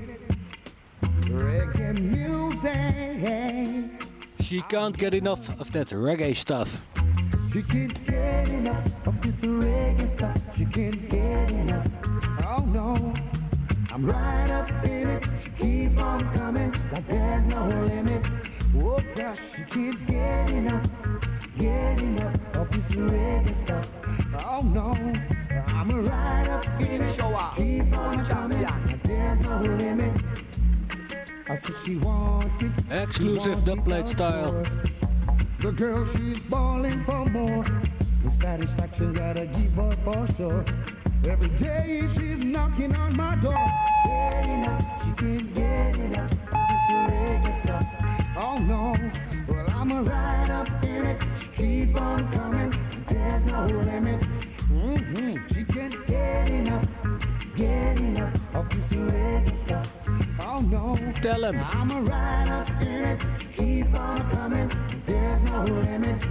Reggae music. She can't get enough of that reggae stuff. She can't get enough of this reggae stuff. She can't get enough. Oh no, I'm right up in it. She keep on coming like there's no limit. Oh gosh, she can't get enough, get enough of this reggae stuff. Oh no, I'm right up in it. Keep on coming like there's no limit. I said she wanted. Exclusive dubplate style. The girl, she's balling for more. The satisfaction gotta give her for sure. Every day she's knocking on my door. Get enough, she can't get enough. This reggae stuff. Oh no, well I'm a right up in it. She keep on coming. There's no limit. Mm-hmm. She can't get enough, get enough of this reggae stuff. Oh no, tell him. I'm a right up in it. Keep on coming. There's no limit.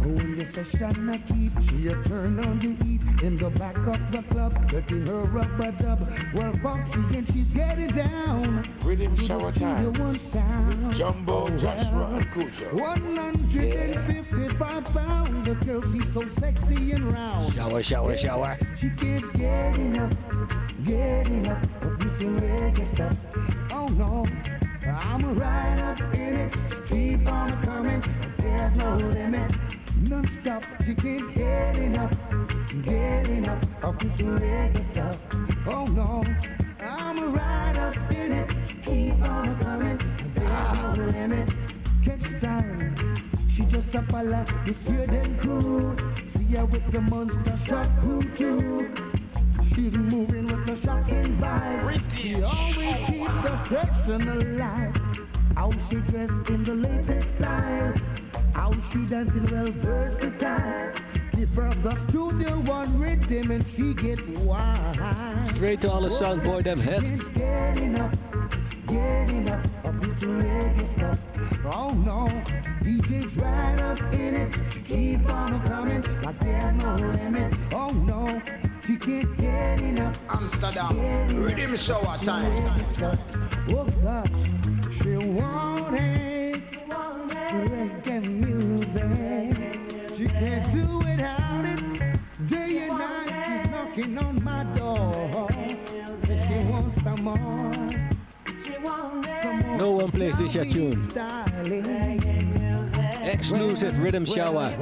Oh, in the session I keep, she a turn on the heat in the back of the club, getting her rubber dub. Well, Foxy and she's getting down. Rhythm To the shower studio time. One sound. Jumbo, oh, Joshwa, and Cujo. 155 pounds. The girl, she's so sexy and round. Shower, shower, shower. She can't get enough, get enough of this reggae stuff. Oh no, I'm right up in it. Keep on coming, there's no limit. Non-stop, she can't get enough, get enough of this reggae stuff. Oh no, I'm right up in it. Keep on coming, there's no limit. Catch style, she just up a fella, this year then crew. See her with the monster shot crew too. She's moving with a shocking vibe. She always keeps the section alive. How she dressed in the latest style. How she dancing well versatile. Give her the studio one rhythm and she get wild. Straight to alle soundboard them head. Get enough, get enough of this reggae stuff. Oh no, DJ's right up in it. Keep on coming like there's no limit. Oh no, she can't get enough. Amsterdam, riddim shower time. Oh gosh, she wanted reggae music. She can't do without it. Day and night she's knocking on my door. And she wants some more. No one plays this yet tune. Exclusive riddim shower.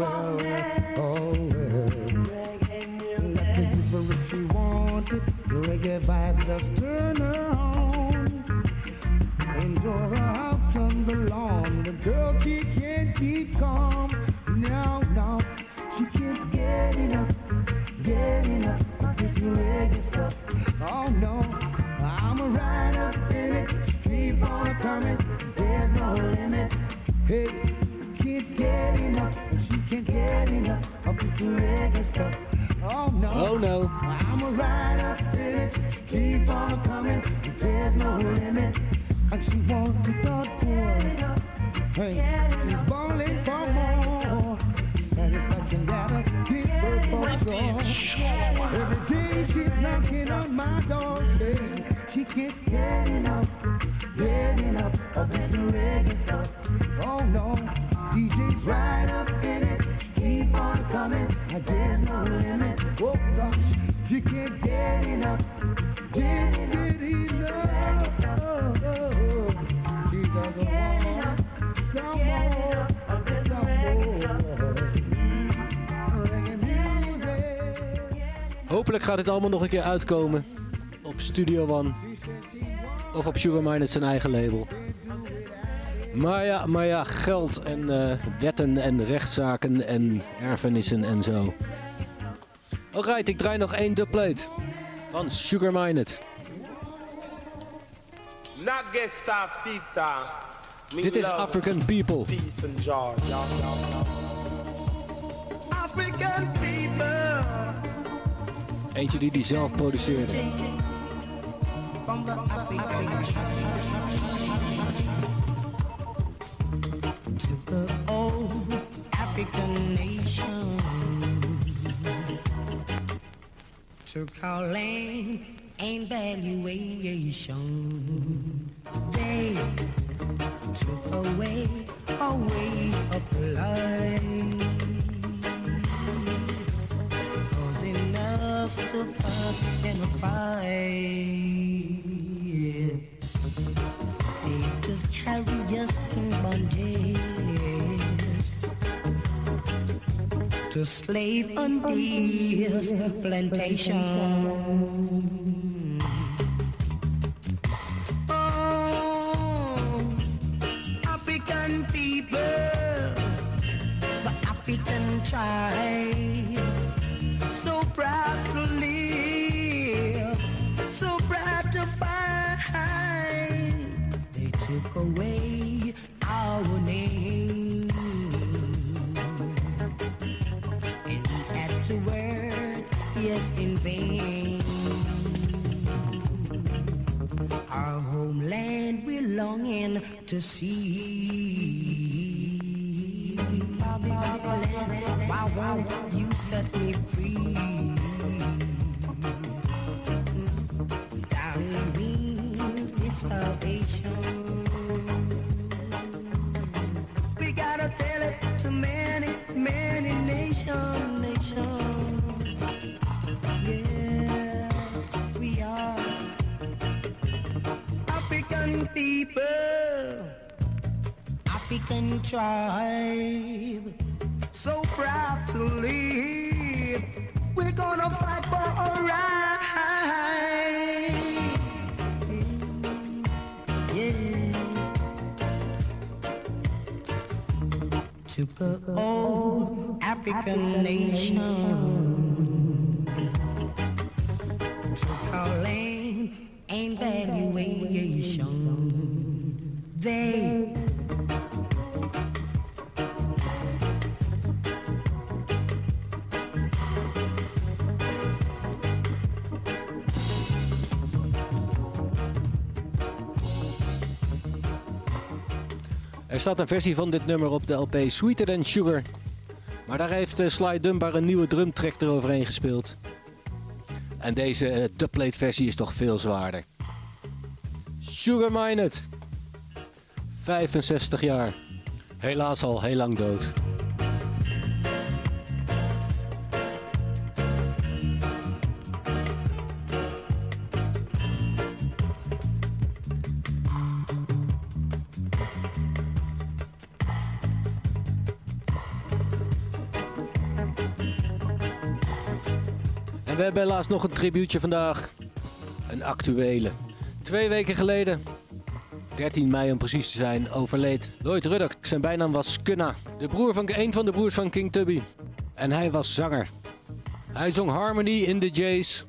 Reggae vibe, just turn on. Enjoy her out on the lawn. The girl, she can't keep calm. No, no, she can't get enough, get enough this reggae stuff. Oh no, I'm right up in it. Keep on coming, there's no limit. Hey, can't get enough, she can't get enough of this reggae stuff. Oh no, Oh no. I'm in it. Keep on coming, there's no limit. And she wants to. Hey, she's balling for more. Satisfaction gotta keep her for sure. Every day she's knocking on my door, saying she can't get enough, get enough of this reggae stuff. Oh no, DJ's right up in it. Keep on coming, there's no limit. Oh music. Hopelijk gaat dit allemaal nog een keer uitkomen. Op Studio One. Of op Sugar Mined zijn eigen label. Maar ja, maar ja geld en eh, wetten en rechtszaken en erfenissen en zo. Alright, ik draai nog één dubplate. Van Sugar Mined. Nagesta Fita. Me Dit is African People. African people Eentje die hij zelf produceerde. to the old African nation to calling and valuation. They took away a way of life, causing us to fuss and fight. They just carry us in bondage. To slave on this plantation. To see. Why won't you set me African tribe, so proud to live. We're gonna fight for our right. Yes. To the old African nation. To calling and valuation. They staat een versie van dit nummer op de LP Sweeter Than Sugar. Maar daar heeft eh, Sly Dunbar een nieuwe drumtrack eroverheen gespeeld. En deze eh, dubplate versie is toch veel zwaarder. Sugar Mined. 65 jaar. Helaas al heel lang dood. Hebben helaas nog een tribuutje vandaag. Een actuele. Twee weken geleden, 13 mei om precies te zijn, overleed Lloyd Ruddock. Zijn bijnaam was Skunna, de broer van, een van de broers van King Tubby. En hij was zanger. Hij zong Harmony in the Jays.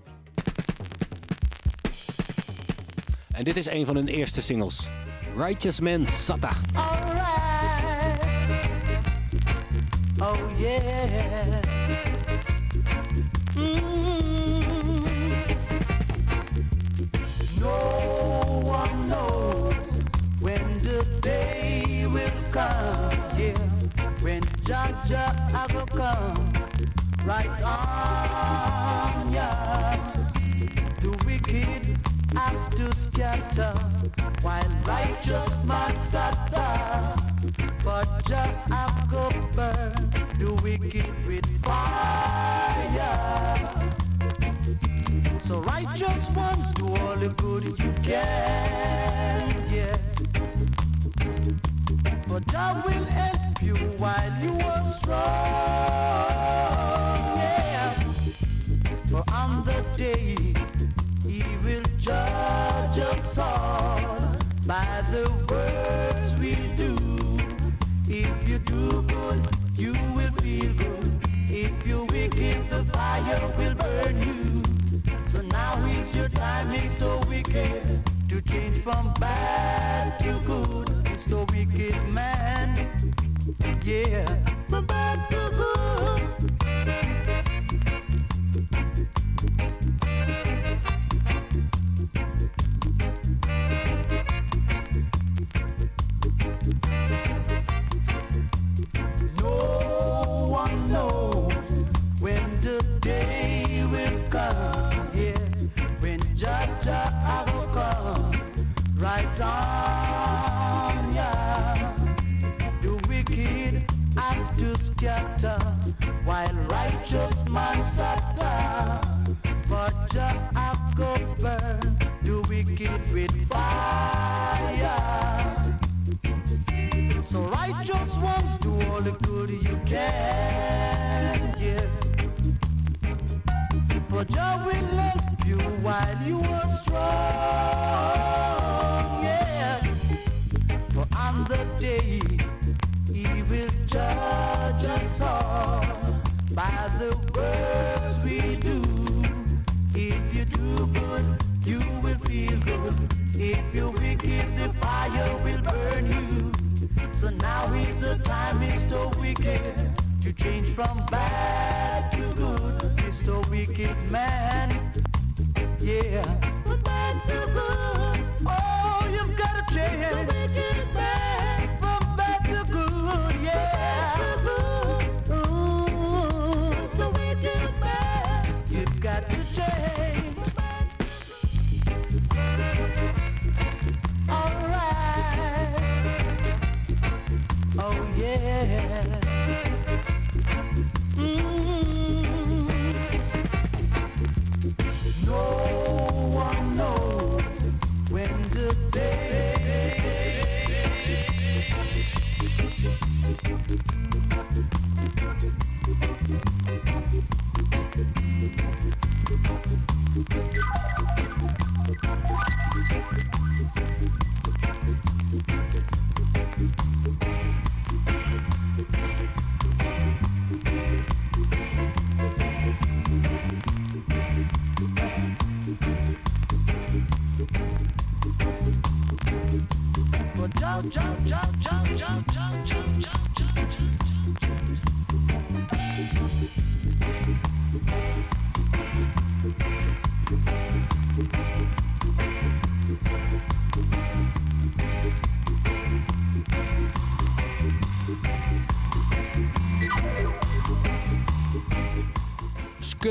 En dit is een van hun eerste singles. Righteous Man Satta. Oh yeah. Jaja I will come right on, yeah. The wicked have to scatter while righteous man scatter. But Jah have to burn the wicked with fire. So righteous ones do all the good you can, yes. For Jah will help you while you are strong, yeah. For on the day He will judge us all by the works we do. If you do good, you will feel good. If you wicked, the fire will burn you. So now is your time, Mr. Wicked, to change from bad to good. Mr. Wicked Man, yeah, from bad to suffer, but just have to burn fire. So righteous ones do all the good you can, yes. For Jah will love you while you are strong. For on the day He will judge us all by the works we do. If you do good, you will feel good. If you're wicked, the fire will burn you. So now is the time, Mr. Wicked, to change from bad to good, Mr. Wicked Man. Yeah,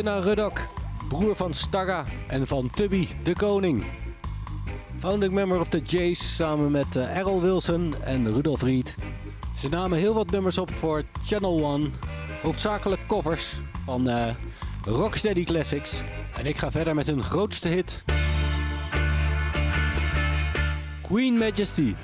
Skunna Ruddock, broer van Stagga en van Tubby de Koning. Founding member of the Jays samen met eh, Errol Wilson en Rudolf Reed. Ze namen heel wat nummers op voor Channel One, hoofdzakelijk covers van eh, Rocksteady Classics. En ik ga verder met hun grootste hit. Queen Majesty.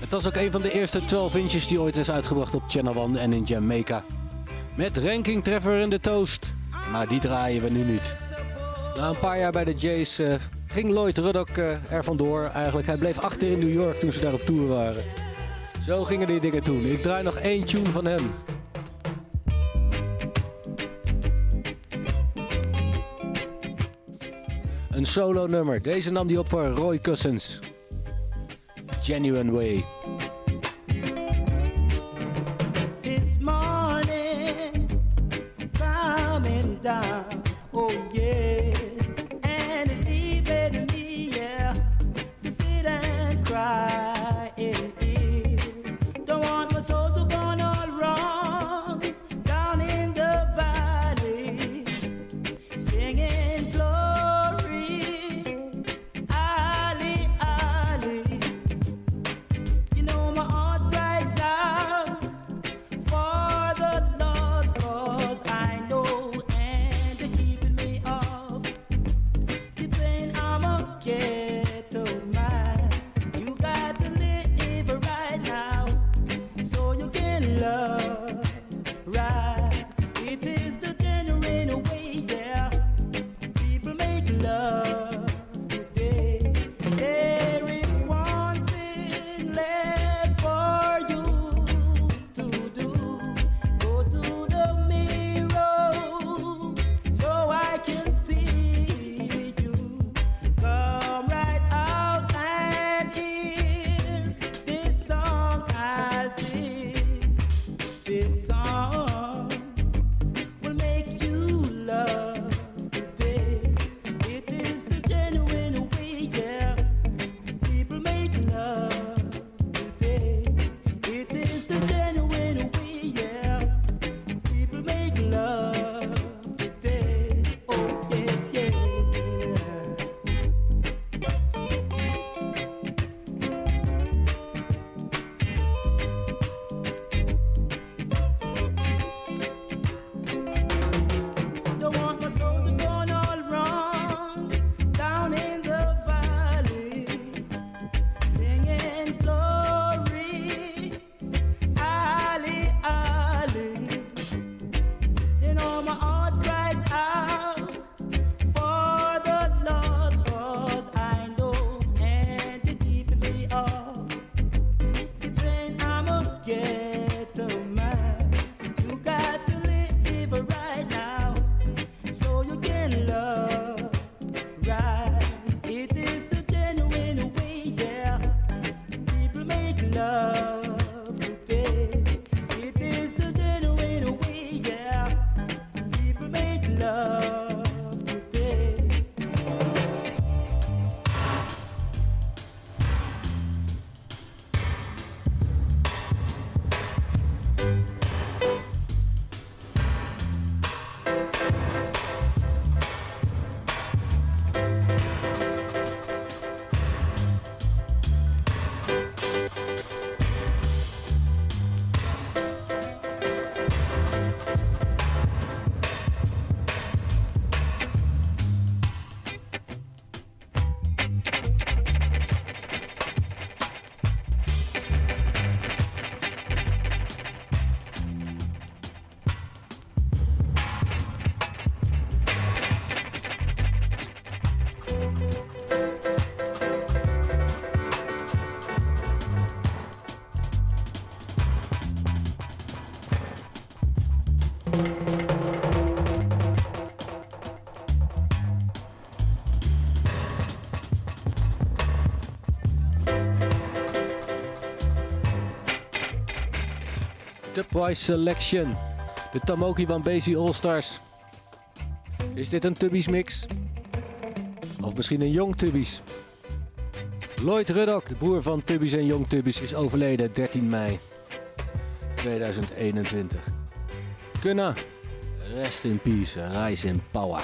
Het was ook een van de eerste 12 inches die ooit is uitgebracht op Channel One en in Jamaica. Met ranking treffer in de toast. Maar die draaien we nu niet. Na een paar jaar bij de Jays eh, ging Lloyd Ruddock uh, er vandoor. Eigenlijk, hij bleef achter in New York toen ze daar op tour waren. Zo gingen die dingen toen. Ik draai nog één tune van hem. Een solo nummer. Deze nam hij op voor Roy Cousins. Genuine Way. The Price Selection. De Tamoki van Basie All Stars. Is dit een Tubbies mix? Of misschien een Jong Tubbies? Lloyd Ruddock, de broer van Tubbies en Jong Tubbies, is overleden 13 mei 2021. Kunna, rest in peace, rise in power.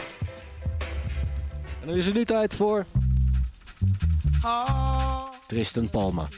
En dan is het nu tijd voor Tristan Palma.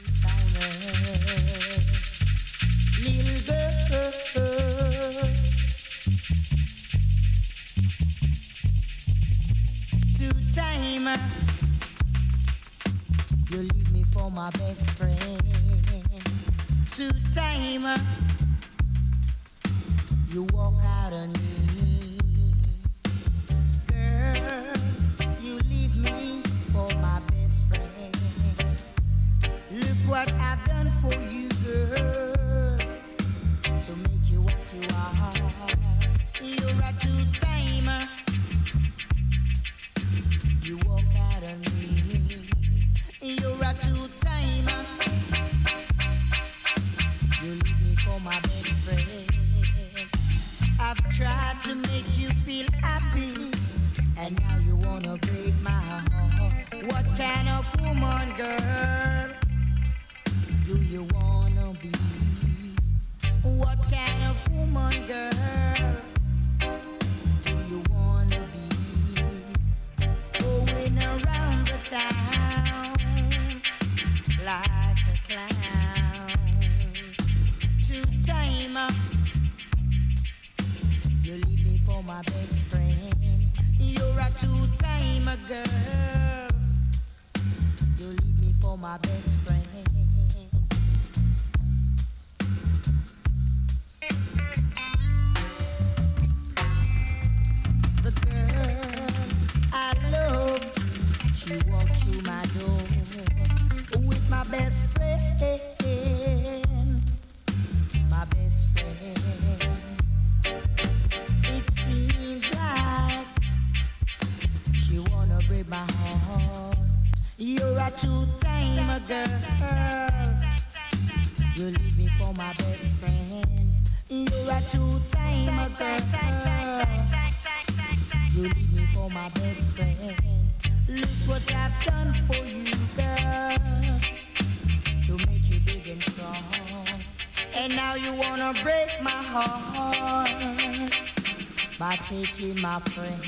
taking my friend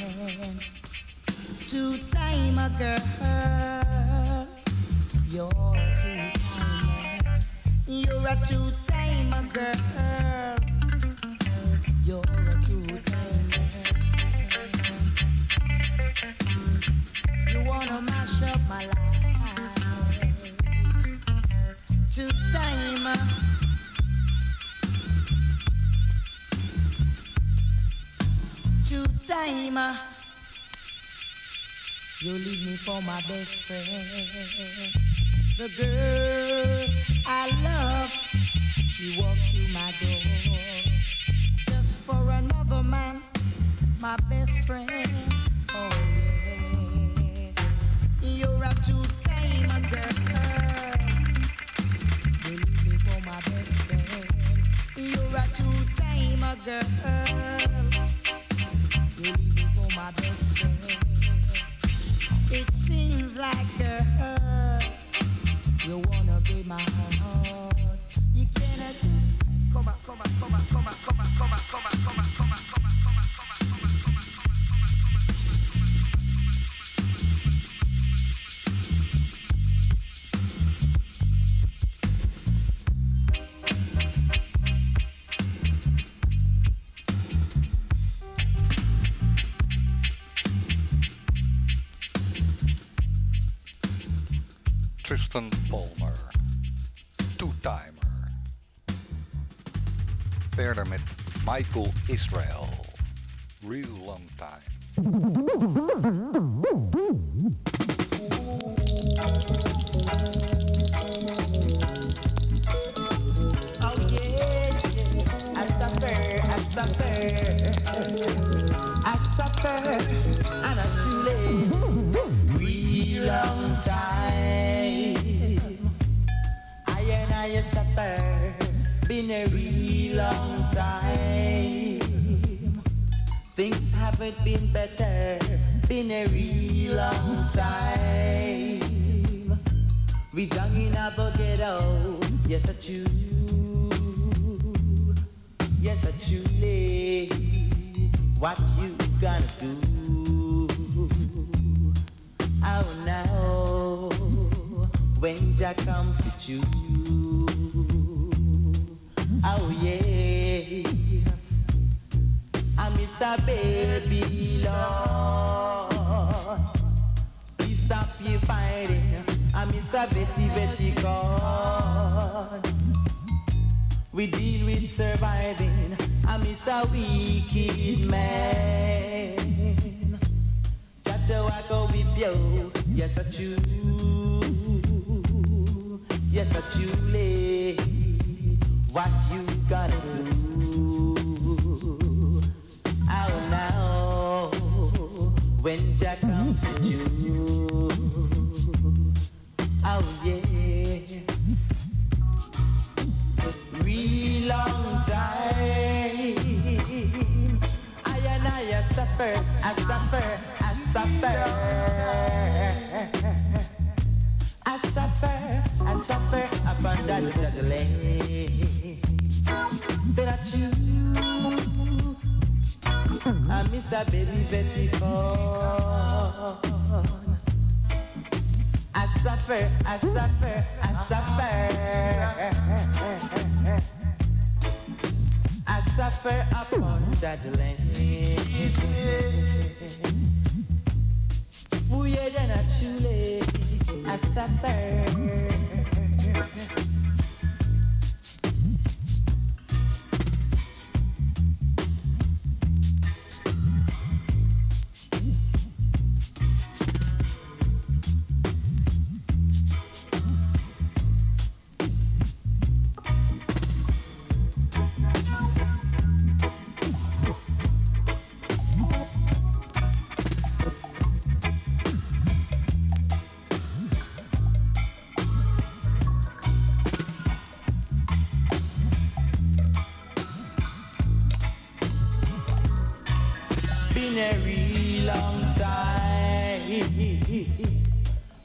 to time a girl. best friend. The girl I love, she was.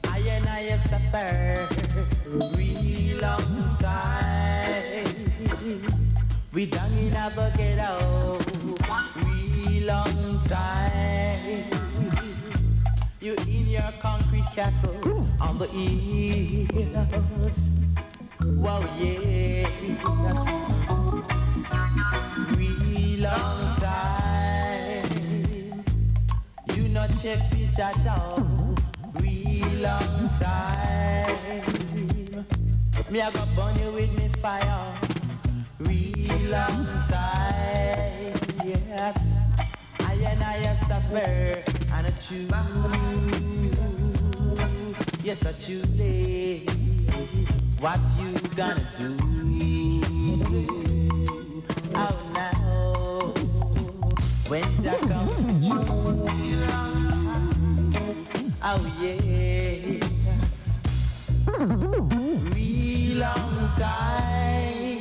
I and I suffer real long time. We done in a out real long time. You in your concrete castles on the hills. Wow, yeah. Real long check at all. Real long time. Me I go burn you with me fire. Real long time. Yes. I and I suffer and I choose. Yes, I choose. What you gonna do? Oh yes. Real long time.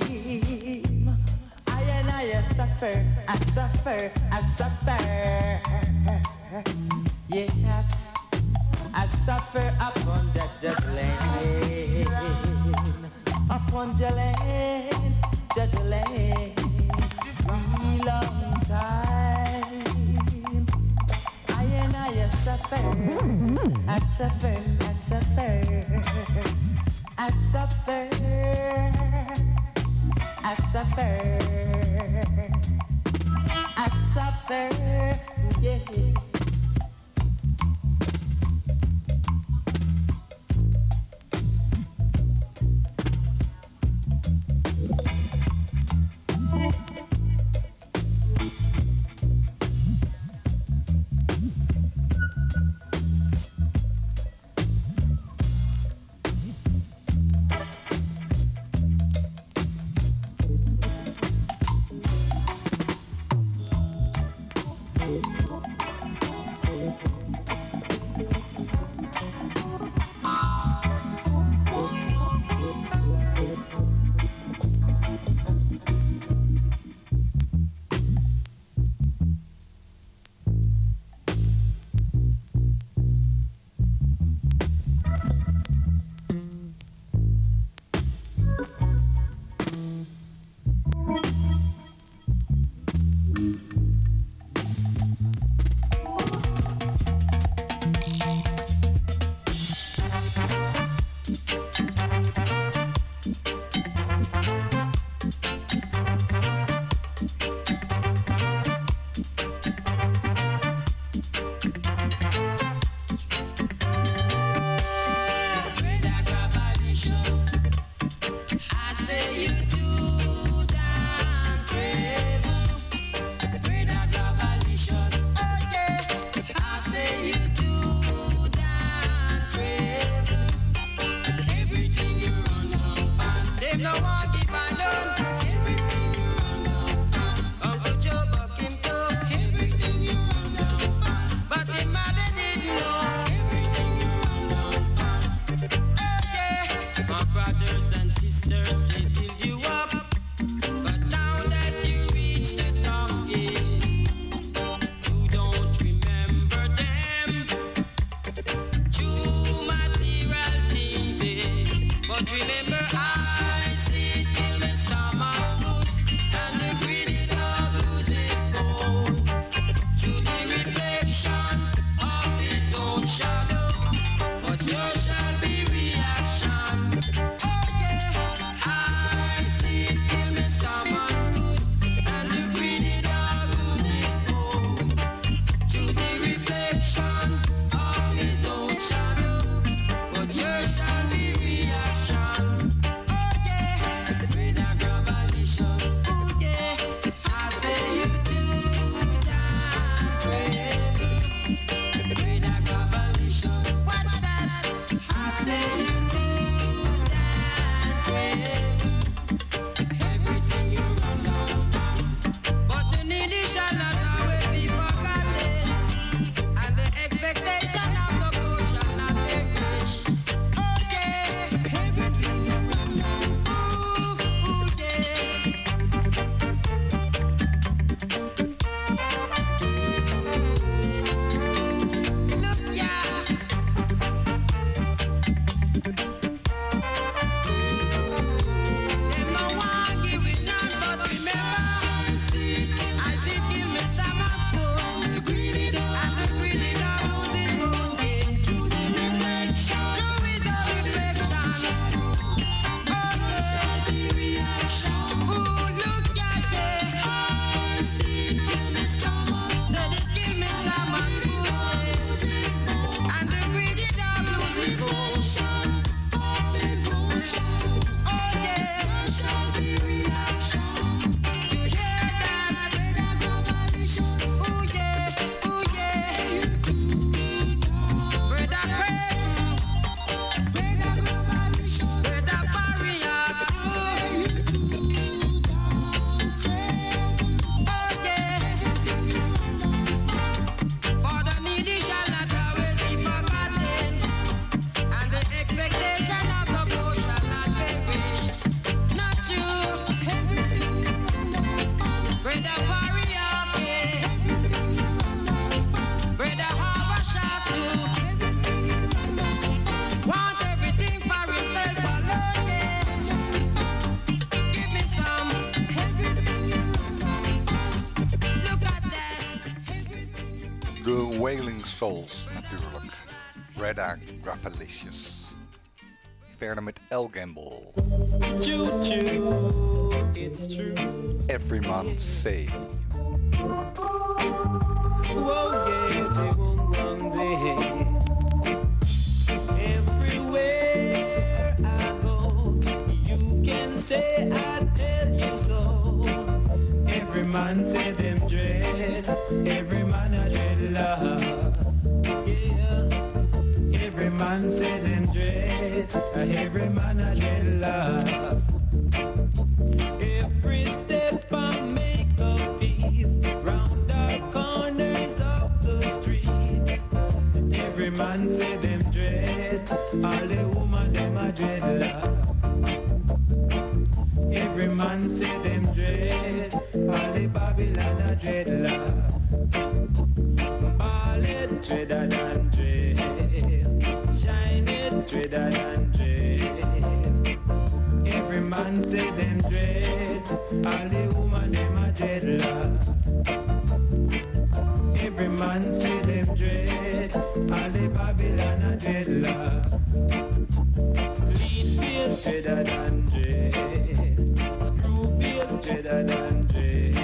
I and I suffer, I suffer, I suffer. Yes. I suffer upon that judge lane. Upon the lane, Yeah. Redda Gravelicious. Verder met El Gamble. Choo choo, it's true. Every man say. Whoa, yeah, they won't run day. Everywhere I go, you can say I tell you so. Every man say them dread, every man say them dread, every man a dread loss. Every step I make a piece round the corners of the streets. Every man say them dread, all the woman them a dreadlocks. Every man say them dread, all the Babylon a dreadlocks. Say them dread, all the woman them a dreadlocks. Every man say them dread, all the Babylon a dreadlocks. Clean face dreader than dread, screw face dreader than dread.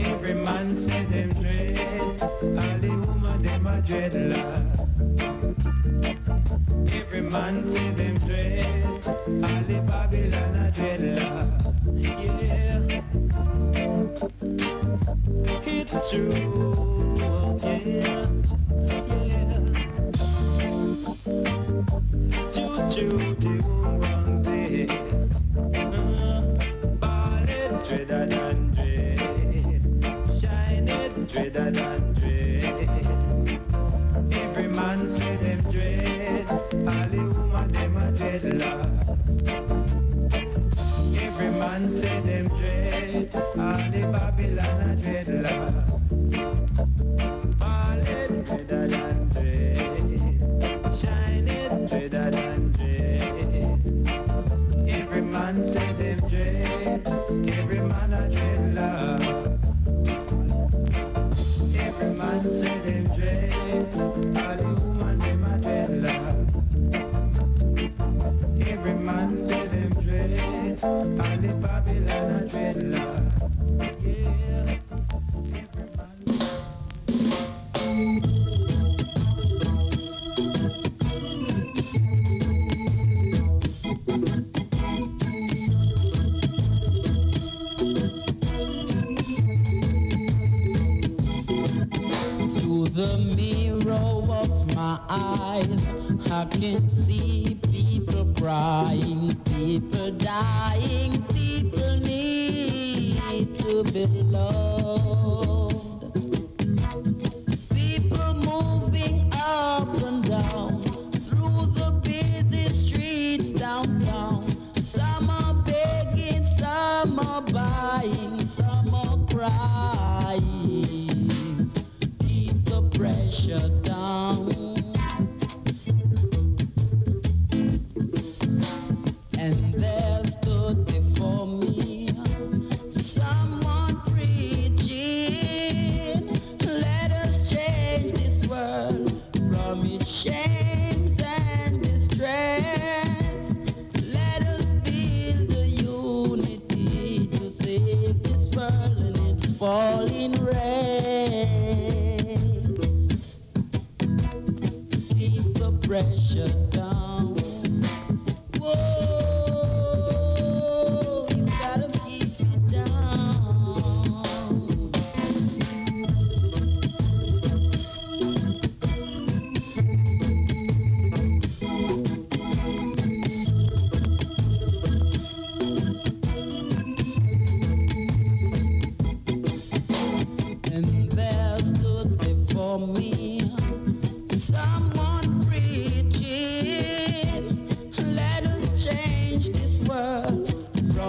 Every man say them dread, all the woman them a dreadlocks. Every man say them dread, all the Babylon a dreadlocks. Yeah, it's true. Yeah, yeah. Choo choo, the woman's it. Ball it dreader than dread, shine it dreader than them I can see people crying, people dying,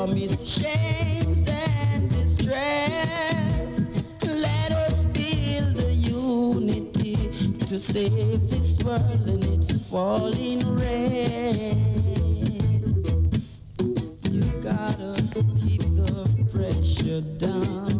from his shames and distress. Let us build a unity to save this world and its falling rain. You gotta keep the pressure down.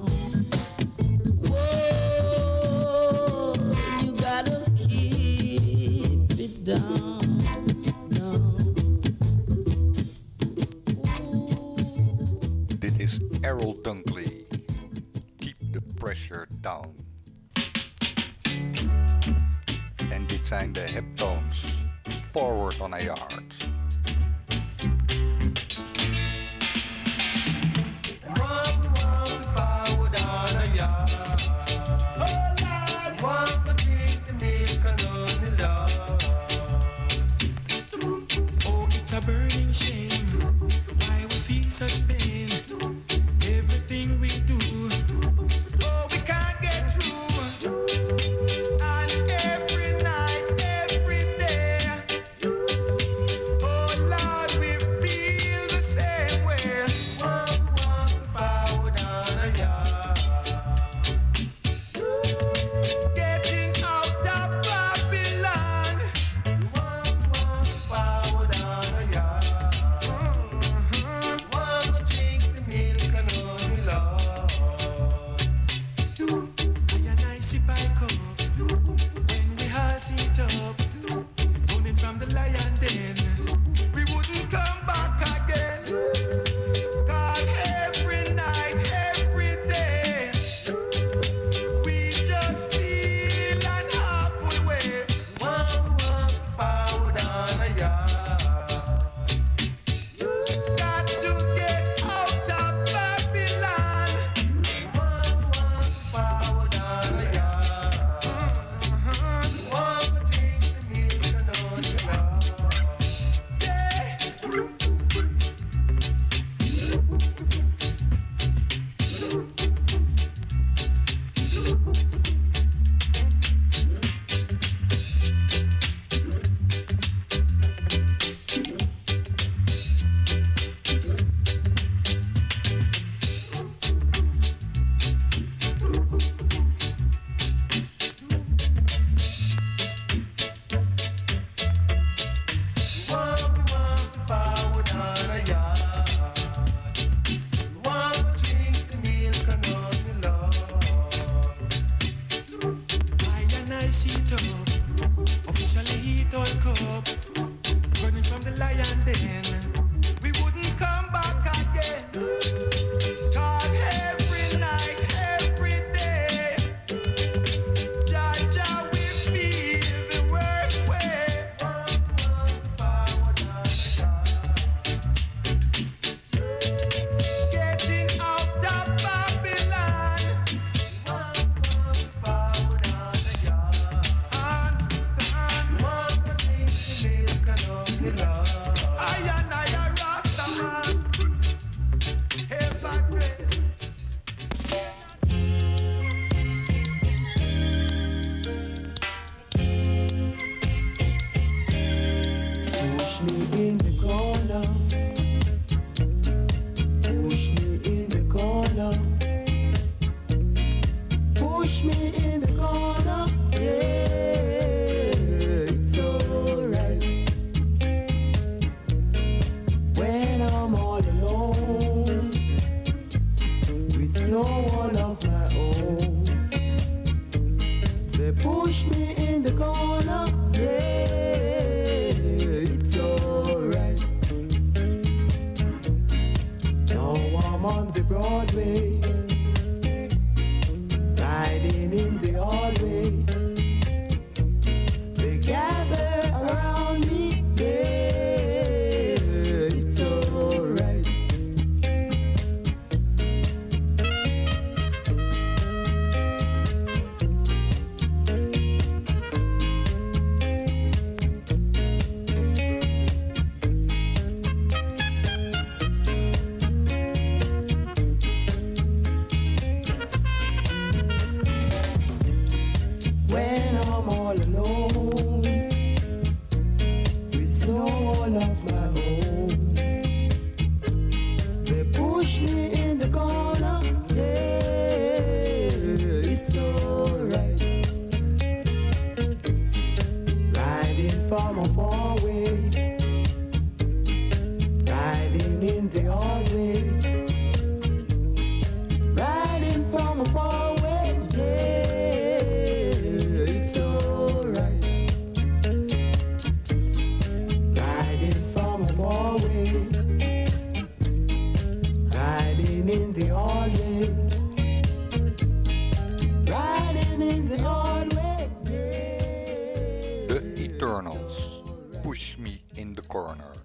coroner,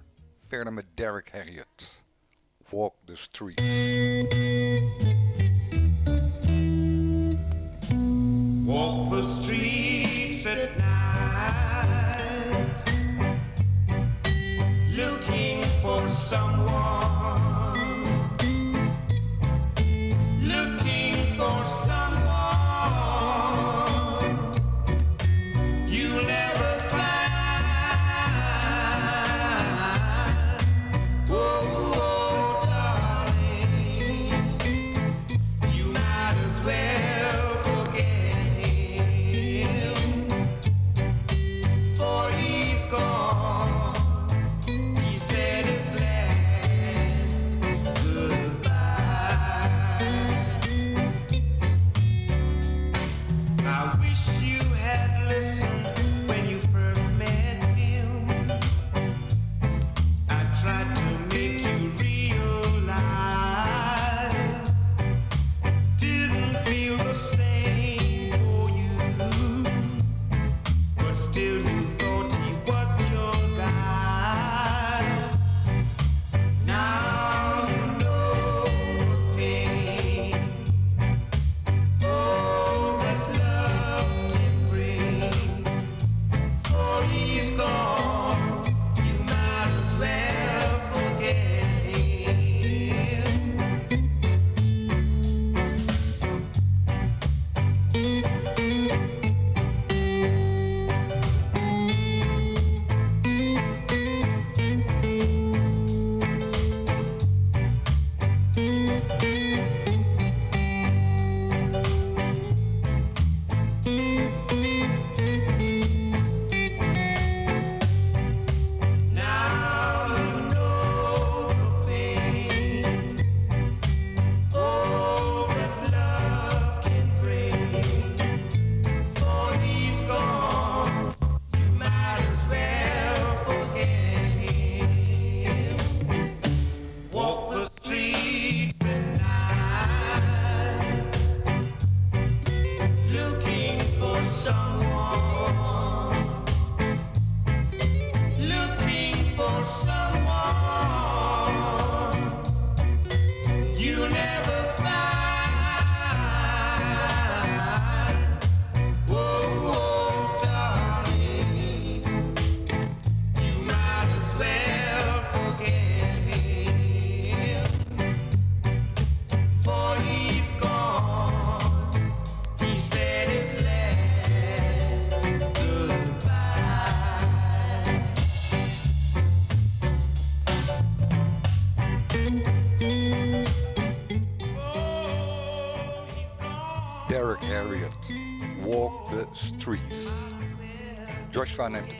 verder met Derrick Harriott. Walk the streets. Walk the streets at night Looking for someone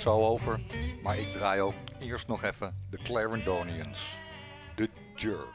het zo over. Maar ik draai ook eerst nog even de Clarendonians. De jur.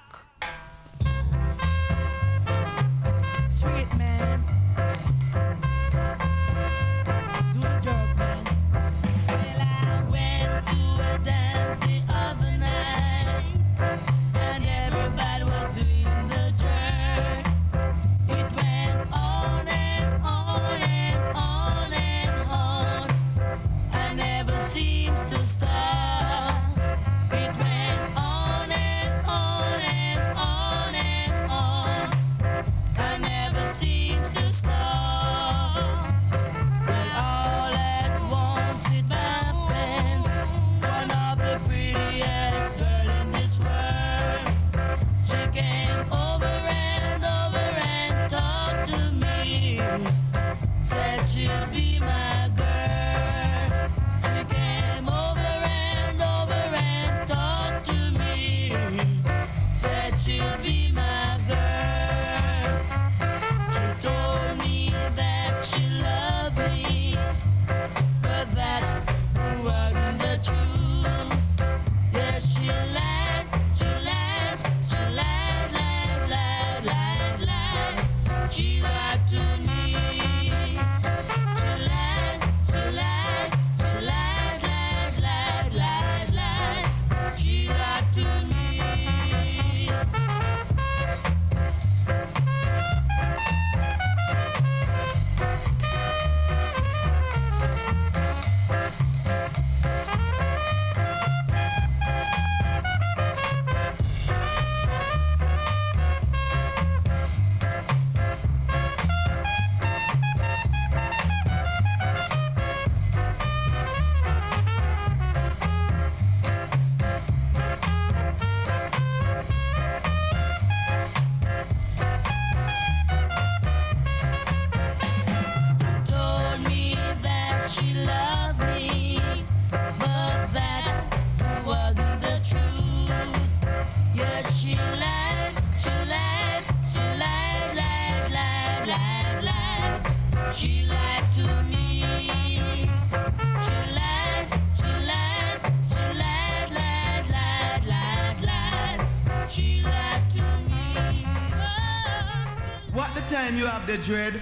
time you have the dread?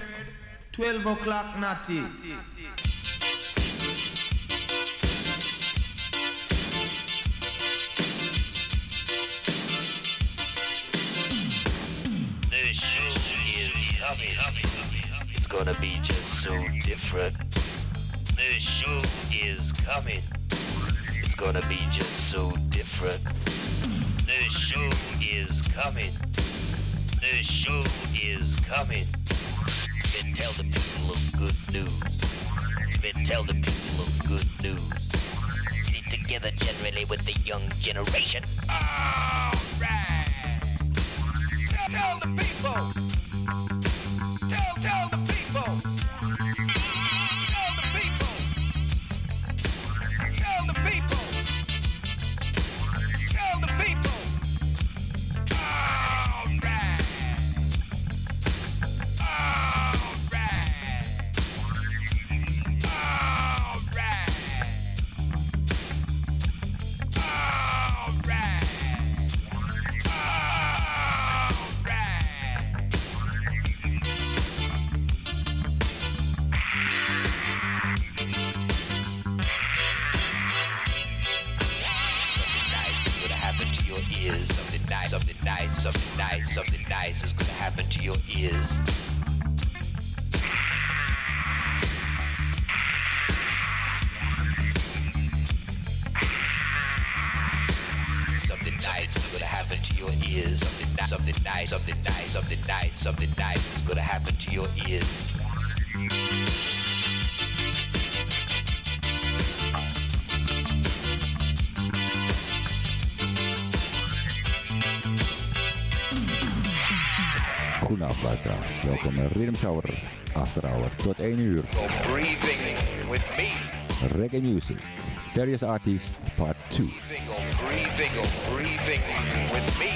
12 o'clock, not it. Gonna be just so different. The show is coming. It's gonna be just so different. The show is coming. The show is coming. Then tell the people of good news. Then tell the people of good news. Get together generally with the young generation. Alright. Tell, the people. Reggae music, various artists, part 2. Breathing, oh, breathing, oh, breathing with me.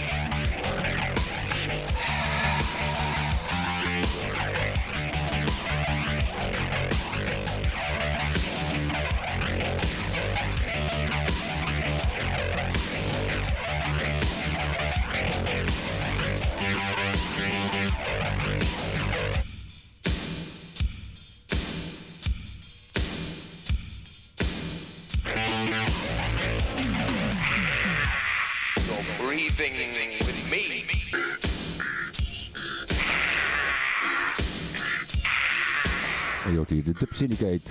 Syndicate.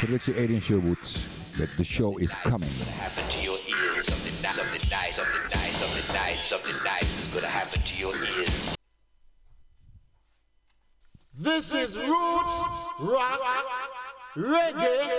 Productie Adrian Sherwood. Met The Show Is Coming. happen to your ears. Something nice, something nice, something nice, something nice, something nice is gonna happen to your ears. This is roots, rock, reggae,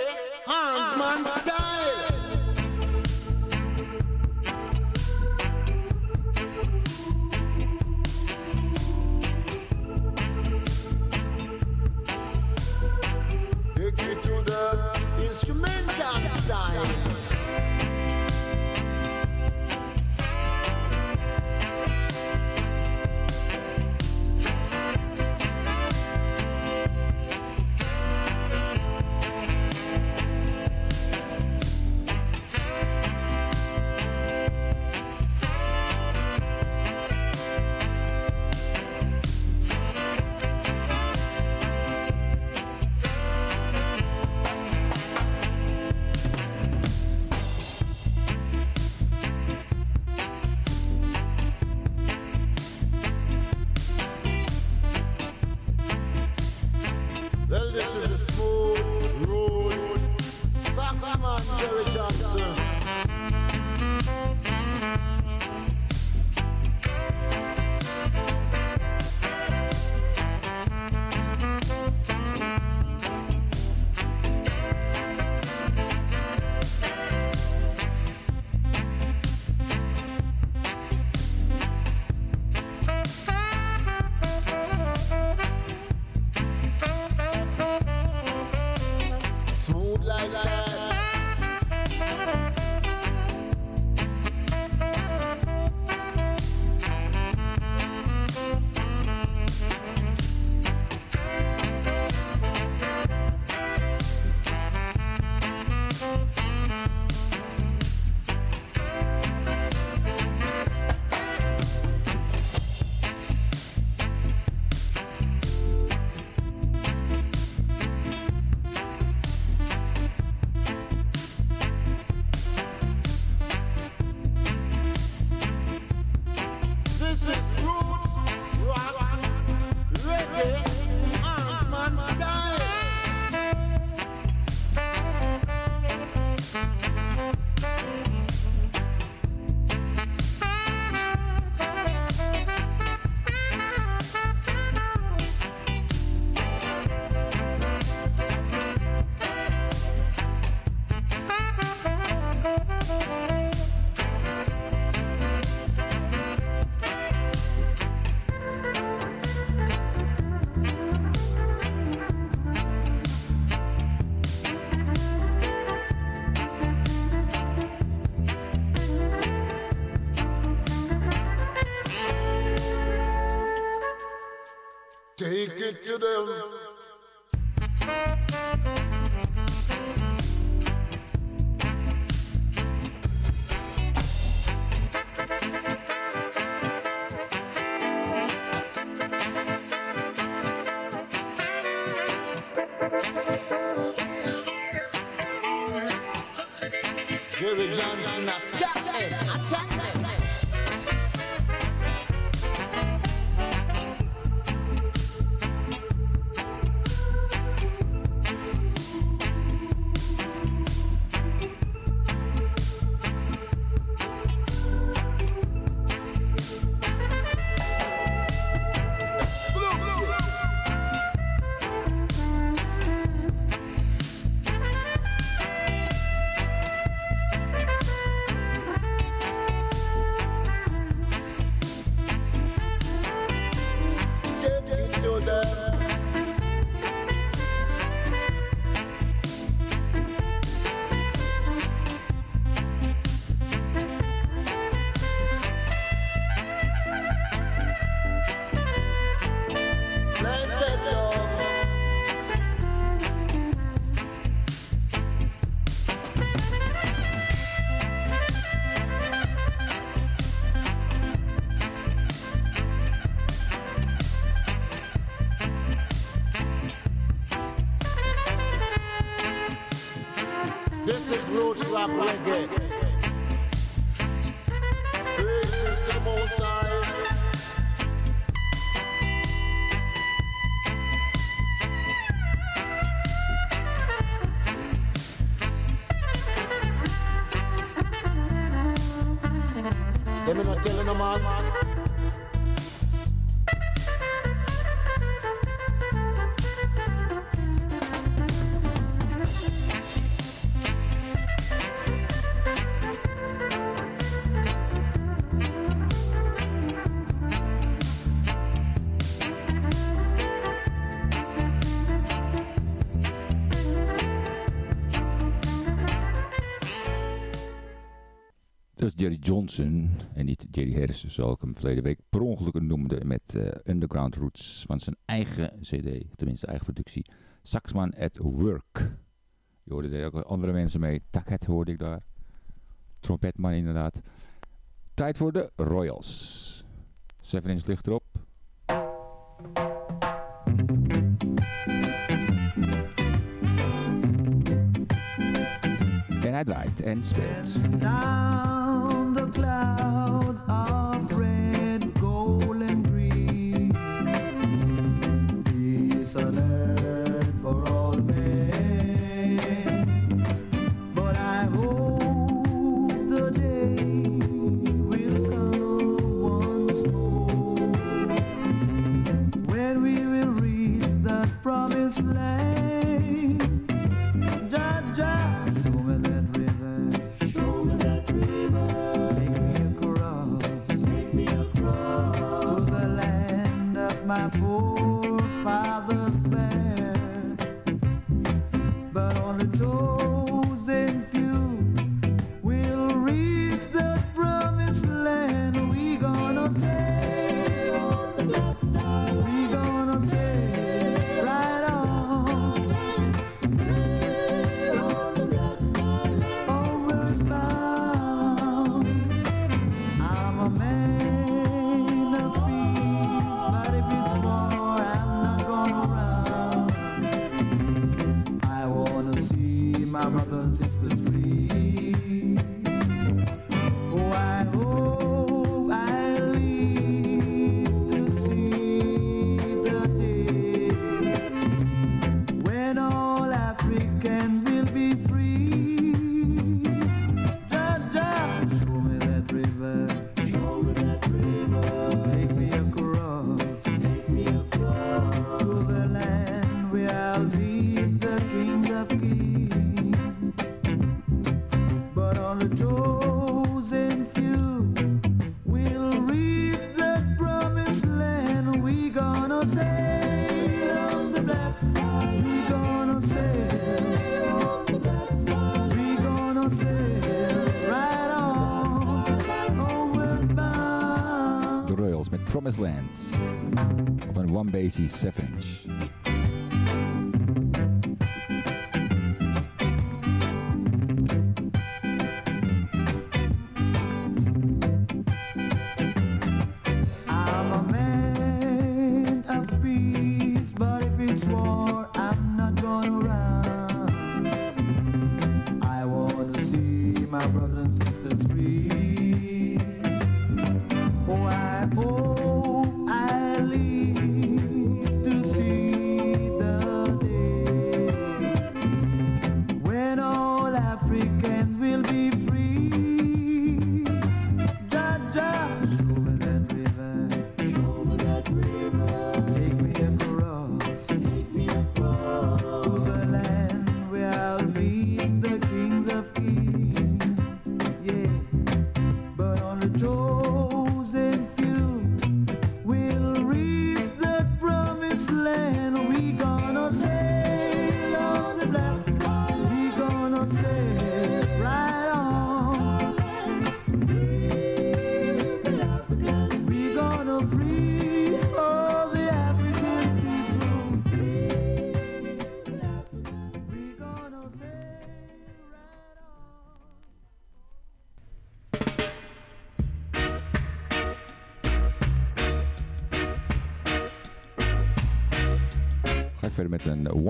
to them. Reggae. En niet Jerry Harrison, zoals ik hem verleden week per ongeluk noemde met eh, Underground Roots van zijn eigen cd, tenminste eigen productie. Saxman at Work. Je hoorde er ook andere mensen mee. Takhet hoorde ik daar. Trompetman inderdaad. Tijd voor de Royals. 7 inch licht erop. En hij draait en speelt. Clouds of red, gold, and green. Peace on earth for all men. But I hope the day will come once more when we will reach that promised land. Forefathers from lands. Op one base is 7 inch.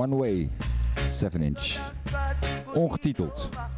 One Way 7 inch. Ongetiteld.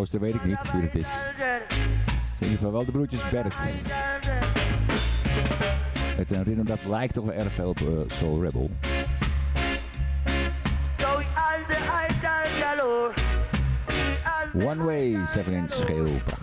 rooster, weet ik niet wie het is. In ieder geval wel de broertjes Bert. Het eh, een ritme dat lijkt toch wel erg veel op uh, Soul Rebel. One Way, 7 inch geel, prachtig.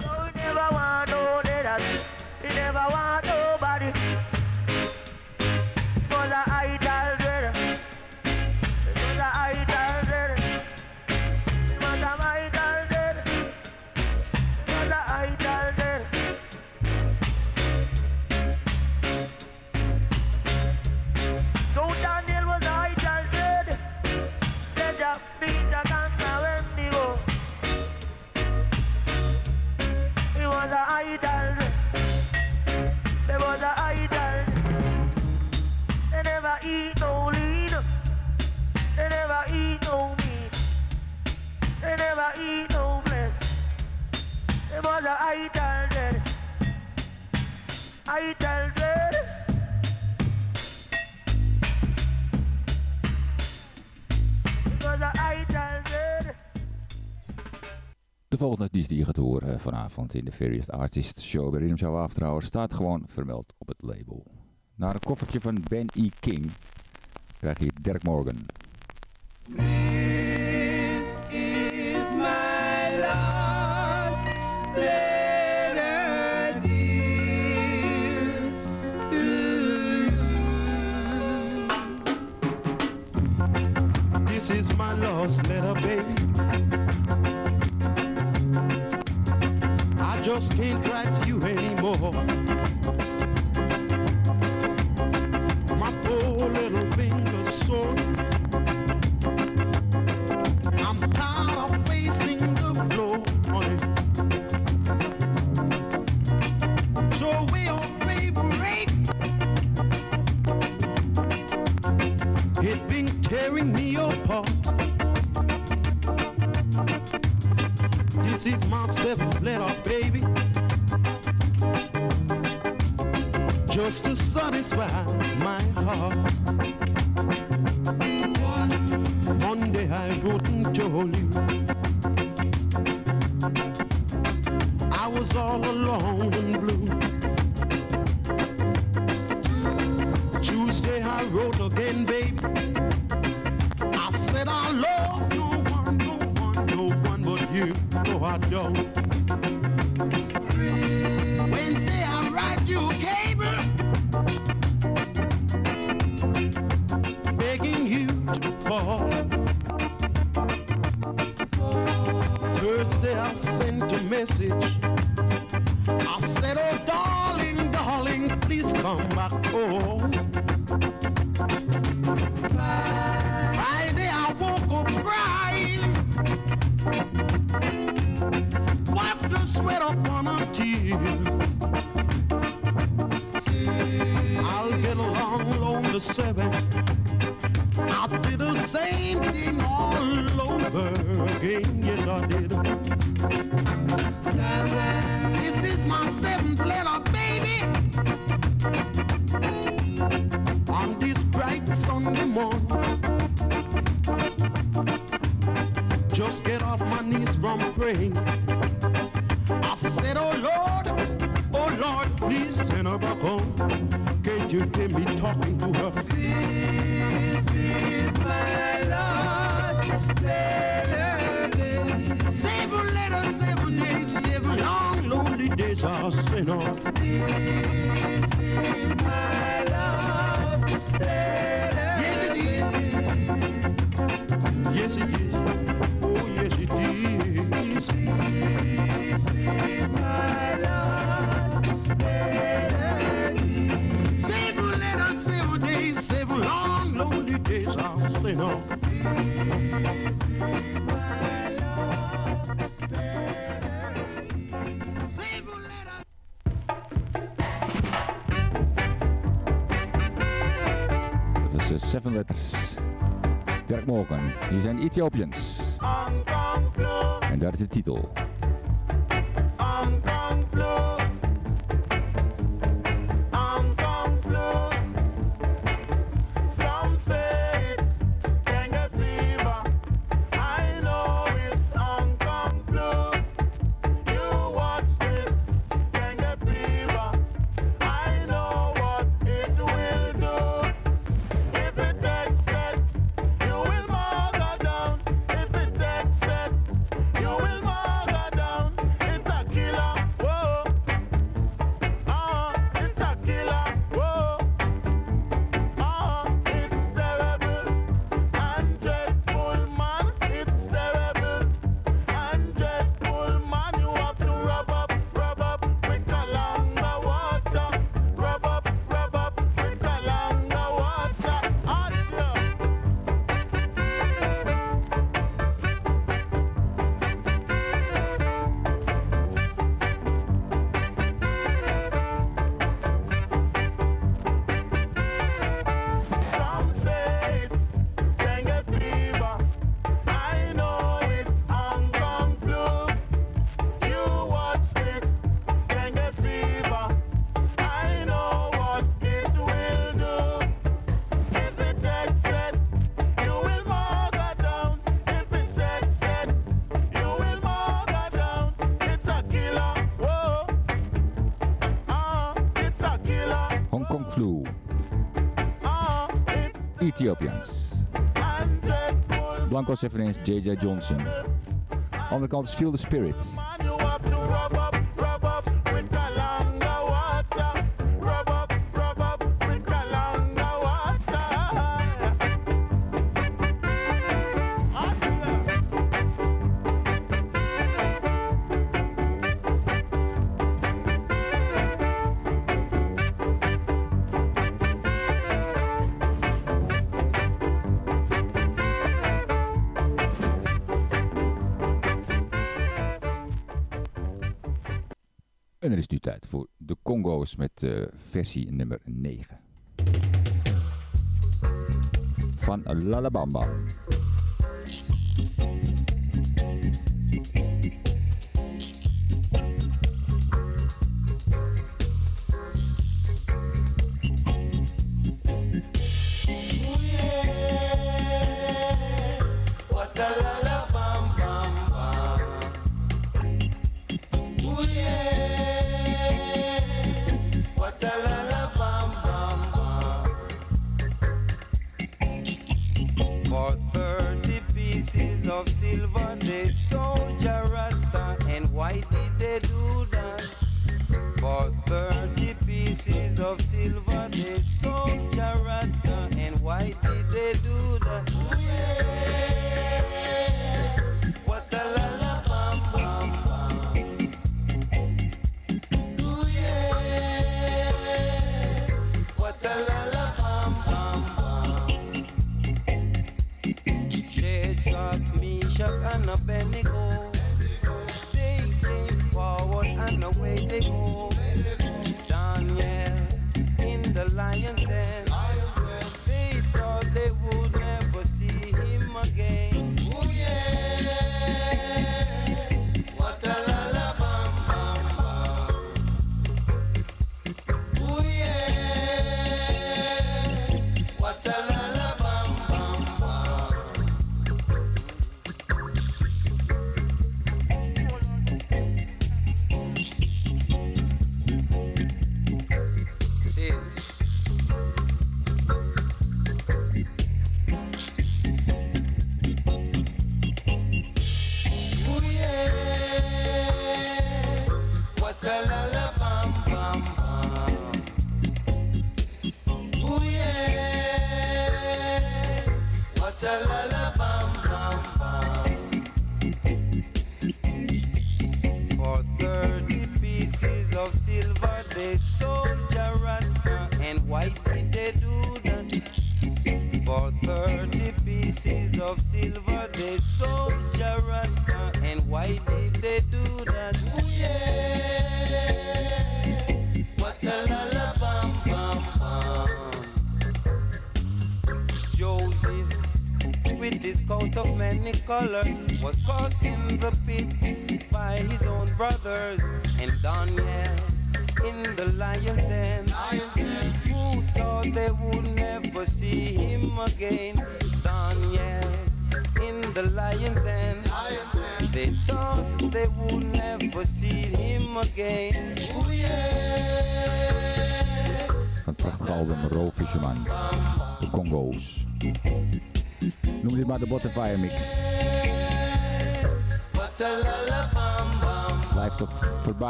die je gaat horen vanavond in de Various Artists Show bij Rhythm Show staat gewoon vermeld op het label. Naar een koffertje van Ben E. King krijg je Dirk Morgan. This is my last letter, letter. just can't drive you anymore. Morgan. Hier zijn Ethiopians. En dat is de titel. Ethiopians. Blanco Severins, J.J. Johnson. Aan de andere kant is Feel the Spirit. tijd voor de Congo's met uh, versie nummer 9. Van Lalabamba.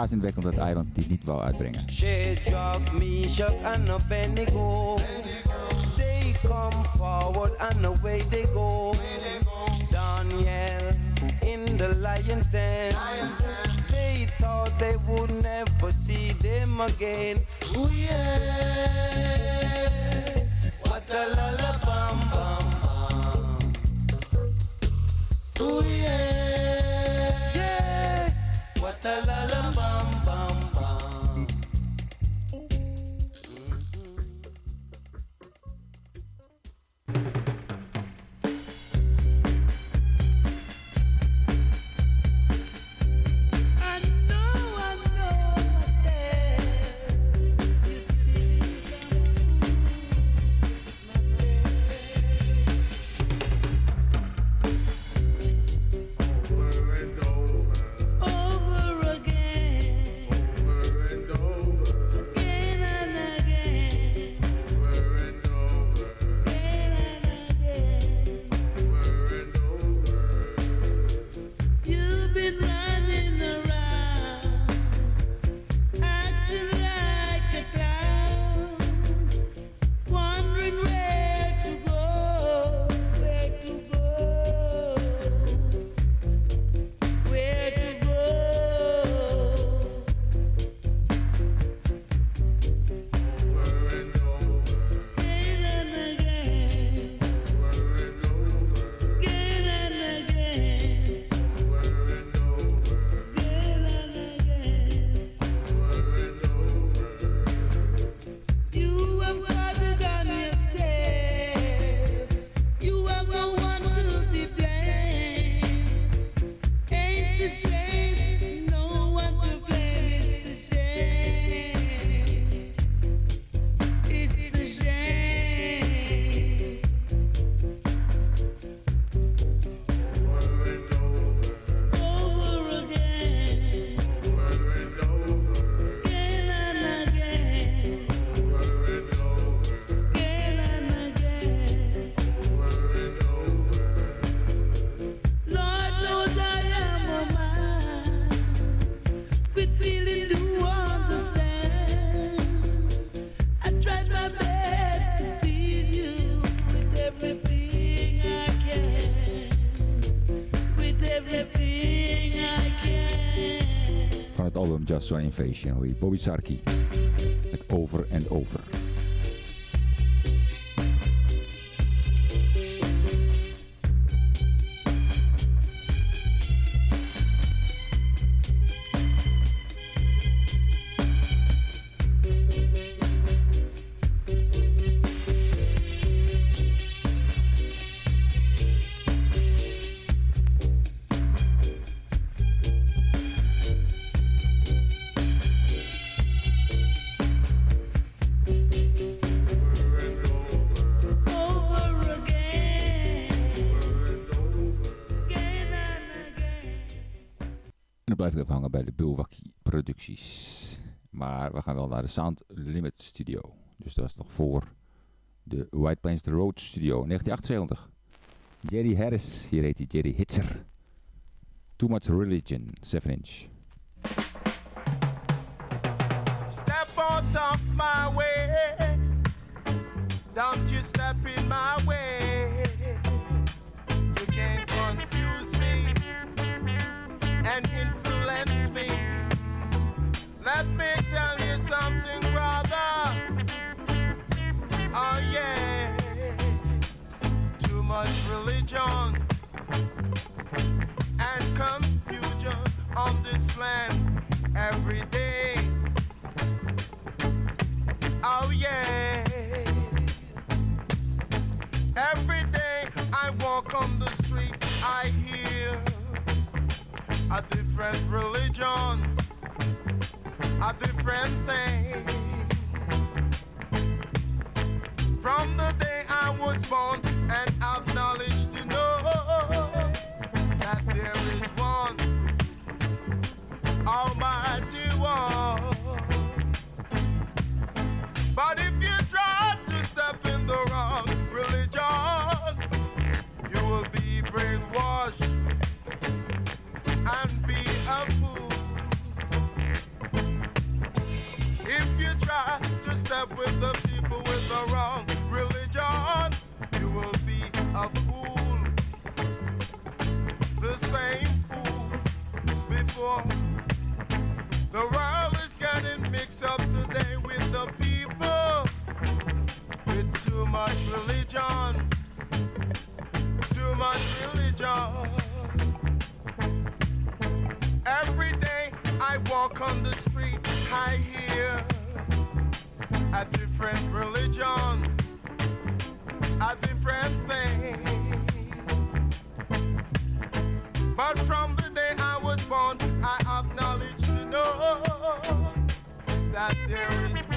verbazingwekkend dat eiland die niet wou uitbrengen. Daniel in the lion's den. They thought they would never see them again. Just One hoor je Bobby Sarki met Over en Over. Sound Limit Studio. Dus dat was nog voor de White Plains The Road Studio 1978. Jerry Harris, hier heet hij Jerry Hitzer. Too Much Religion, 7 inch. Step of my way. My way. Much religion and confusion on this land every day. Oh yeah. Every day I walk on the street, I hear a different religion, a different thing. From the day I was born and brainwashed and be a fool. If you try to step with the people with the wrong religion, you will be a fool. The same fool before. The world is getting mixed up today with the people with too much religion. Too much religion. Every day I walk on the street, I hear a different religion, a different thing. But from the day I was born, I have knowledge to know that there is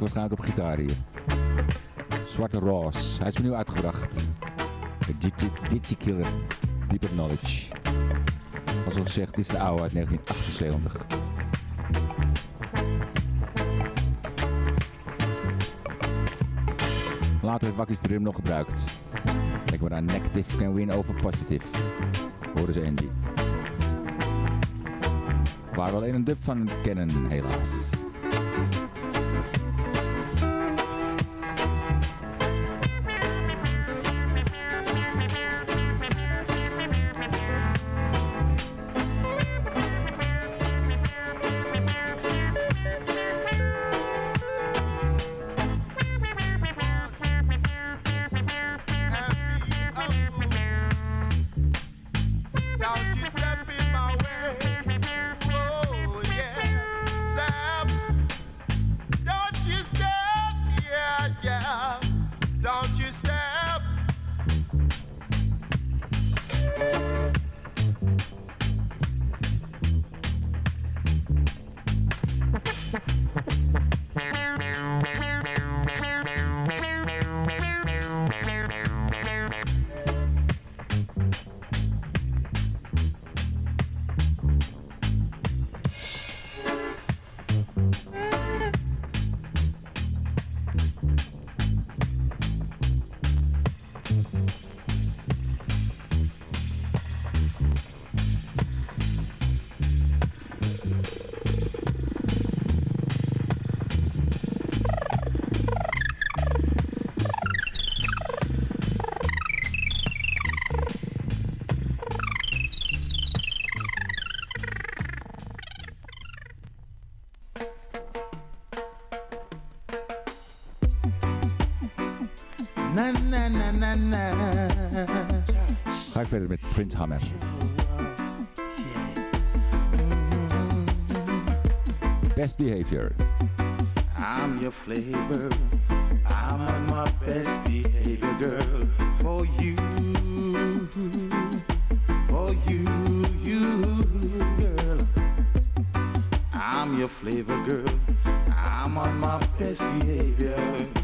waarschijnlijk op gitaar hier. Zwarte Ross. Hij is nu uitgebracht. Digi Killer. Deeper Knowledge. Als al gezegd, dit is de oude uit 1978. Later heeft Wakkies de rim nog gebruikt. Kijk maar naar Negative Can Win Over Positive. Horen ze Andy. Waar we alleen een dub van kennen, helaas. Ga ik verder met Prince Hammer. Best behavior. I'm your flavor. I'm on my best behavior, girl. For you. For you, you, girl. I'm your flavor, girl. I'm on my best behavior.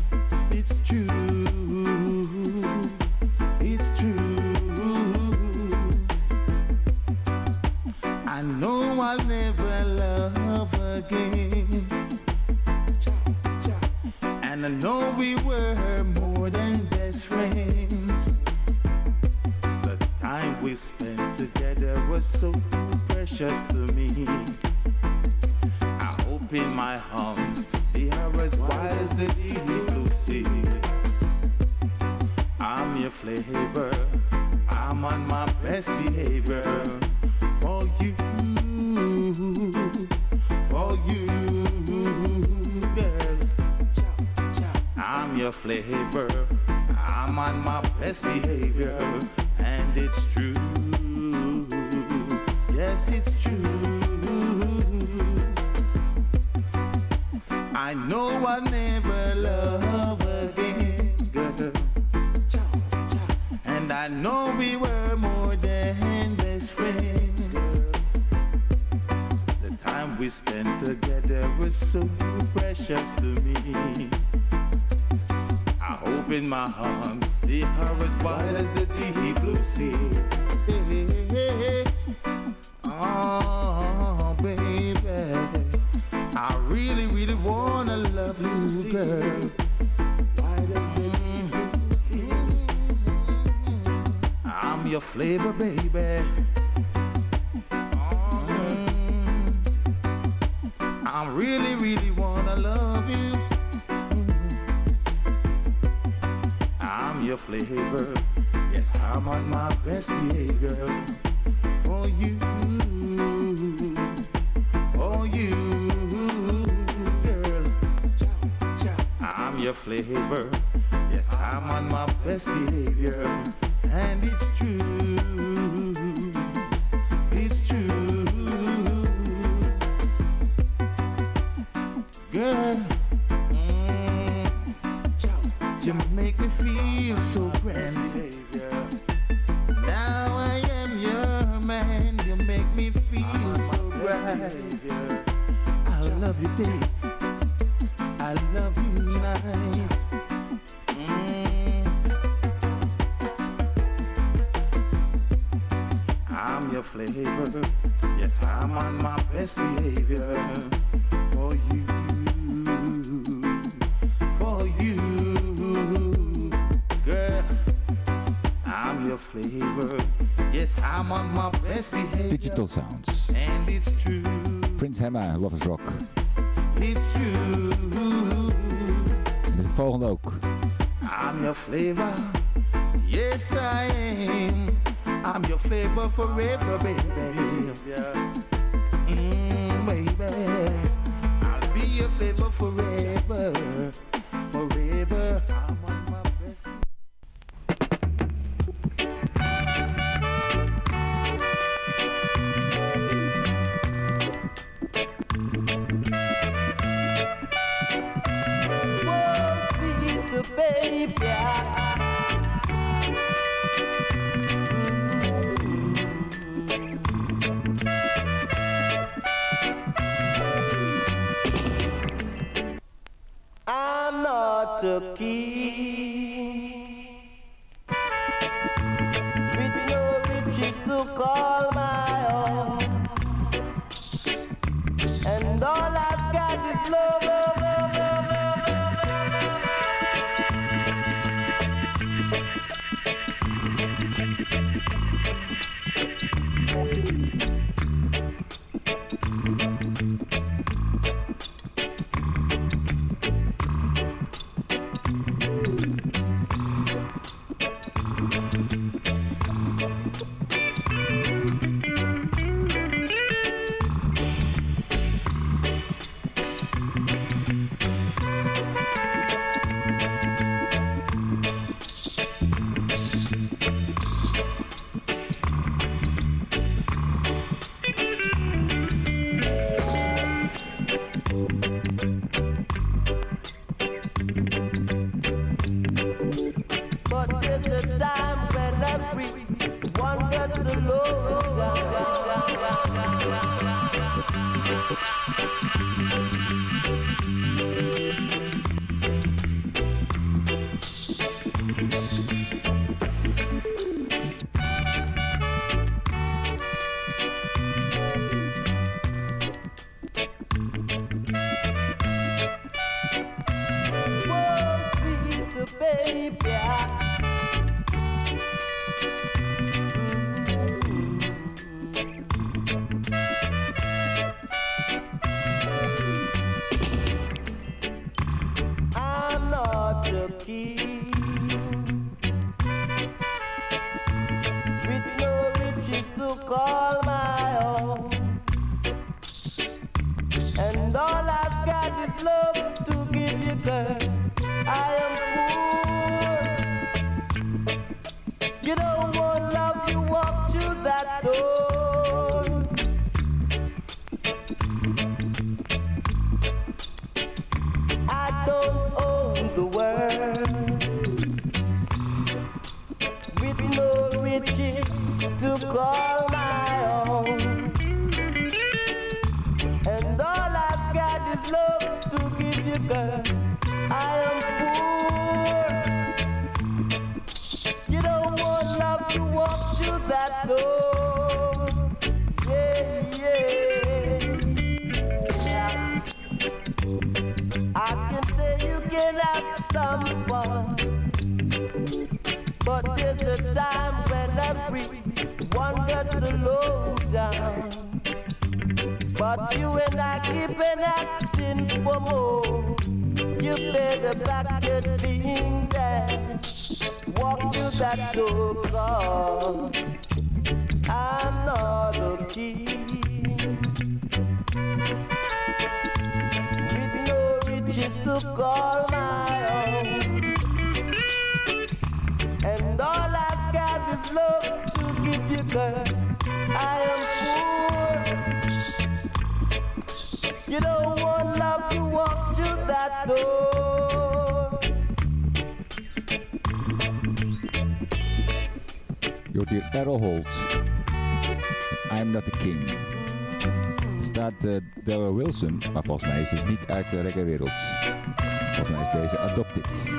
की deze niet uit de reggae-wereld. Volgens mij is deze Adopted.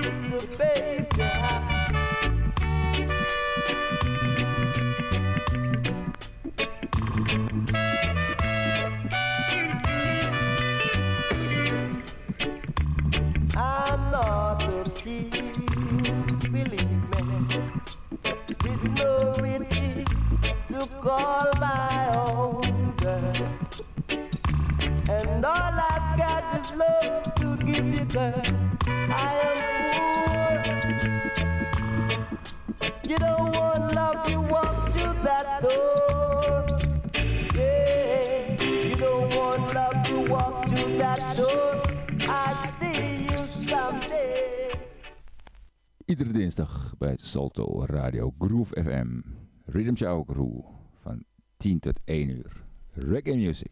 Ramja Okru van 10 tot 1 uur. Reggae music.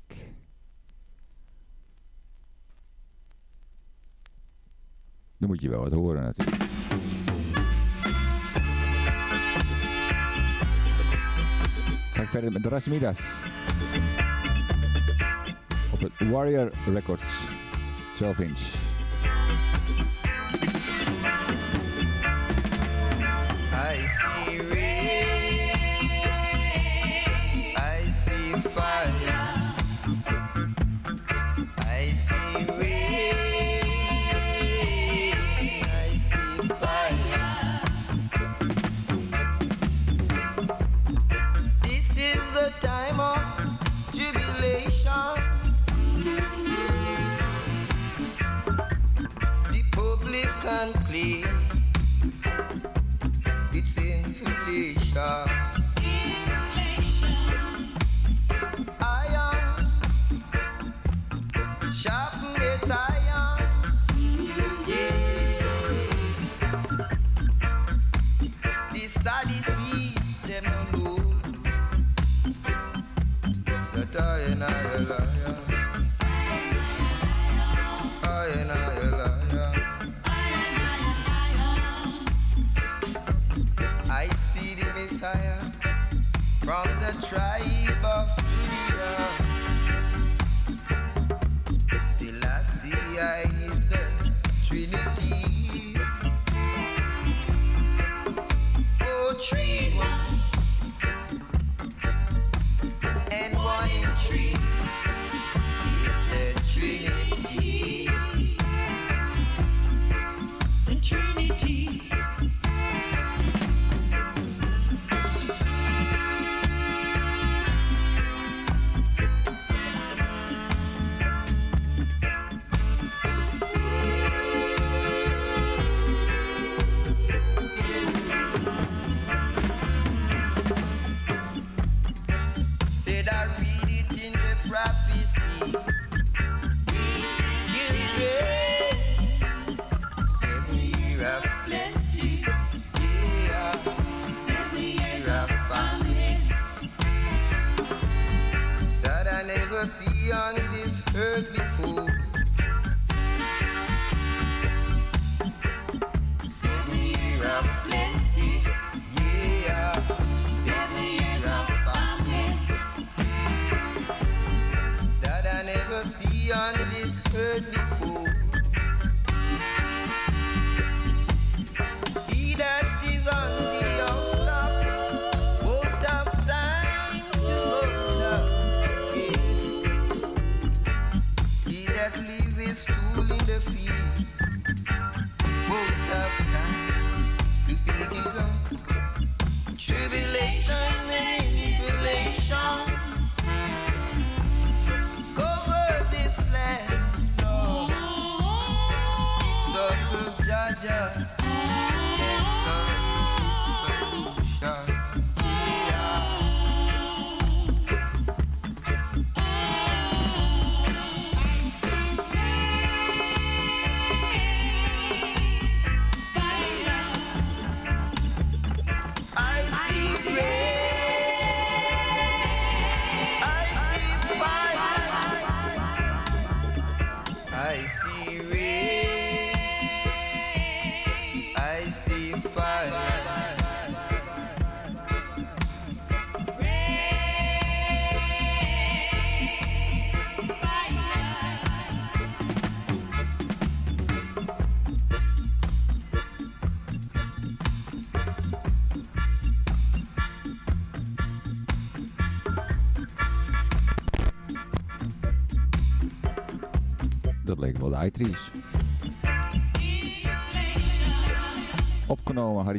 Dan moet je wel wat horen natuurlijk. Ga ik verder met Rasmidas. Op het Warrior Records. 12 inch. I see and clean.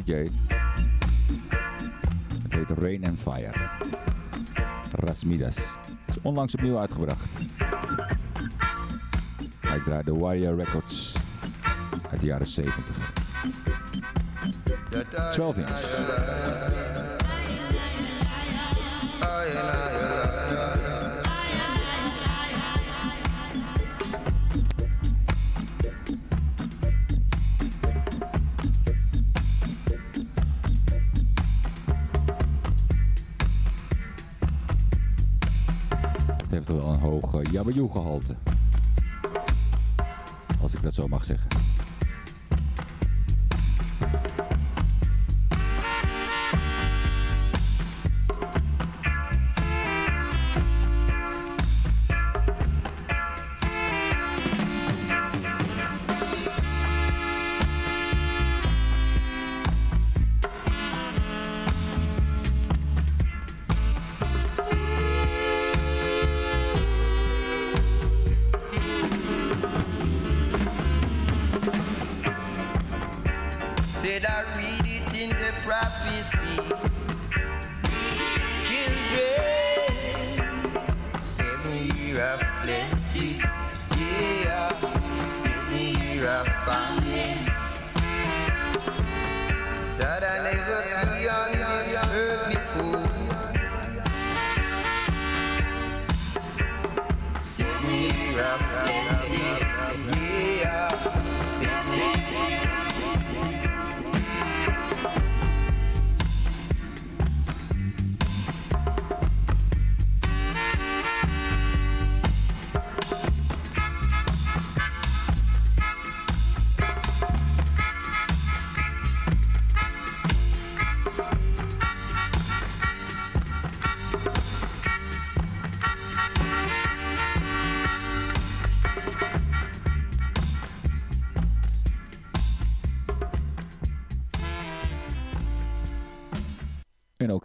DJ. Het heet Rain and Fire. Rasmidas. Is onlangs opnieuw uitgebracht. Hij draait de Wire Records uit de jaren 70. 12 inch. Hoog uh, jabberjoe gehalte. Als ik dat zo mag zeggen.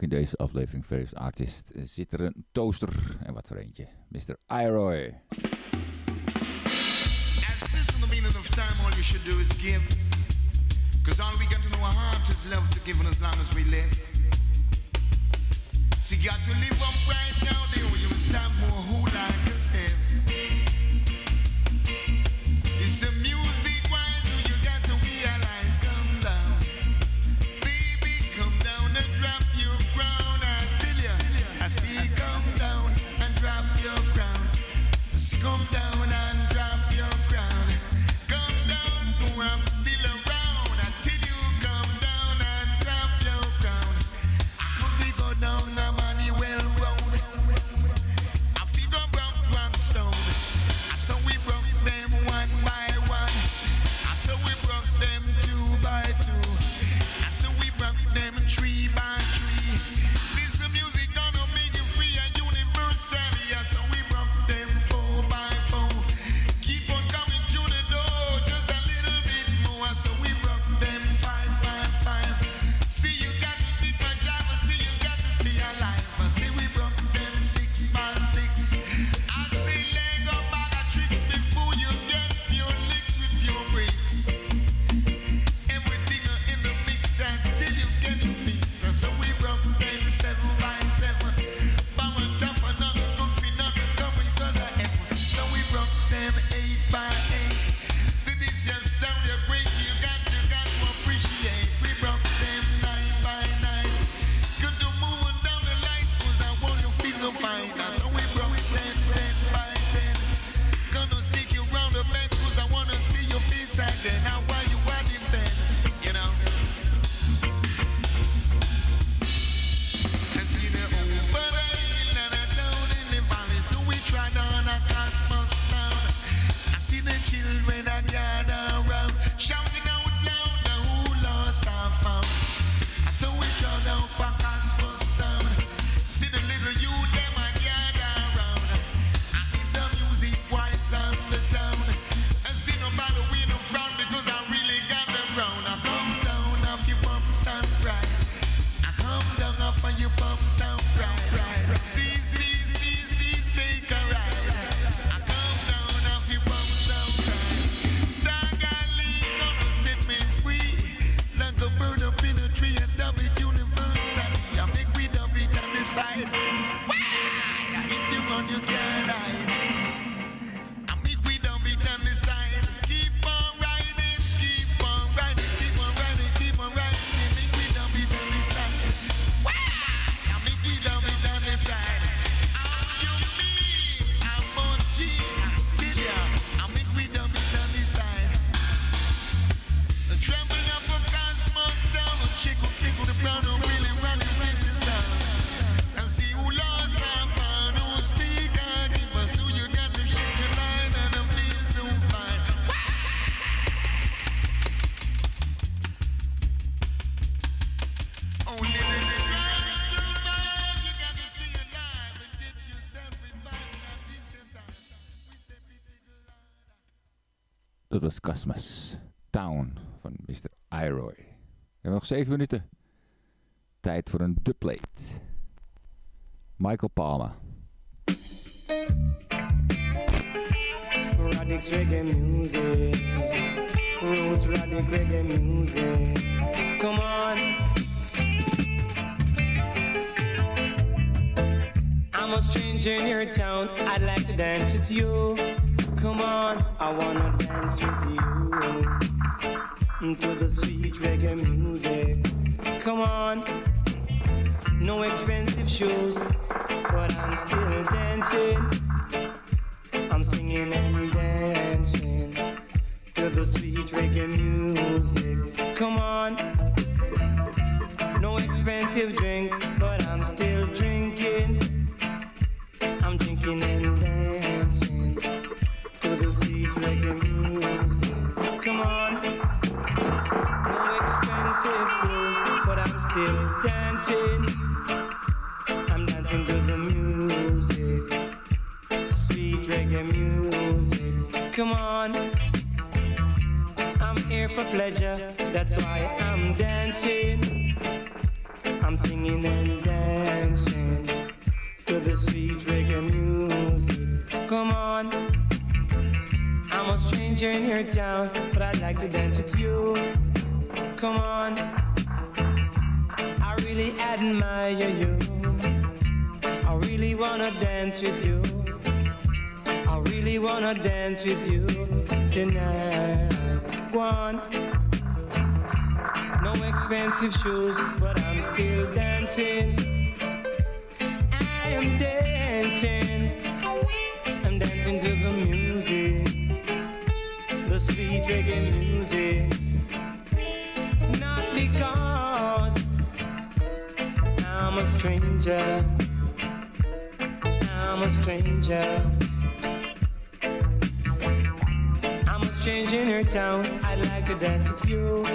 In deze aflevering First Artist zit er een toaster. En wat voor eentje. Mr. Iroy. Since in the meaning of time, all you should do is give. Cause all we got to know our heart is love to give as long as we live. You got to live up right now, then you will stop more who like yourself. Casmus Town van Mr. Iroy. We hebben nog zeven minuten. Tijd voor een dubplate. Michael Palmer. Radics reggae music, roots radic reggae music. Come on. I'm a stranger in your town. I'd like to dance with you. Come on, I wanna dance with you to the sweet reggae music. Come on, no expensive shoes, but I'm still dancing. I'm singing and dancing to the sweet reggae music. Come on, no expensive drink, but I'm still drinking. I'm drinking and dancing. I'm dancing to the music sweet reggae music. Come on, I'm here for pleasure, that's why I'm dancing. I'm singing and dancing to the sweet reggae music. Come on, I'm a stranger in your town, but I'd like to dance with you. Come on, really admire you. I really wanna dance with you. I really wanna dance with you tonight. Go on. No expensive shoes, but I'm still dancing. I am dancing. I'm dancing to the music, the sweet reggae music. Stranger. I'm a stranger. I'm a stranger in your town. I'd like to dance with you.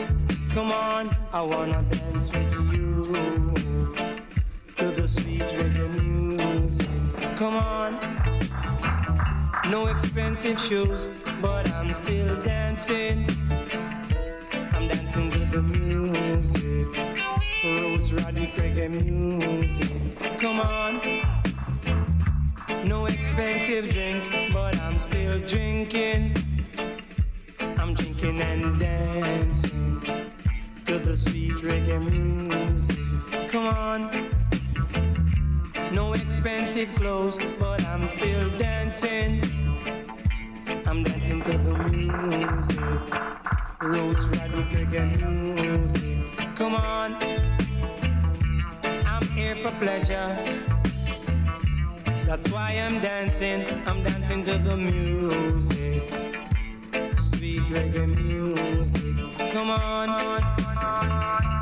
Come on, I wanna dance with you to the sweet reggae music. Come on, no expensive shoes, but I'm still dancing. I'm dancing to the music, roots radic reggae music. Come on. No expensive drink, but I'm still drinking. I'm drinking and dancing to the sweet reggae music. Come on. No expensive clothes, but I'm still dancing. I'm dancing to the music. Roots radic reggae music. Come on. Here for pleasure. That's why I'm dancing, I'm dancing to the music. Sweet reggae music. Come on.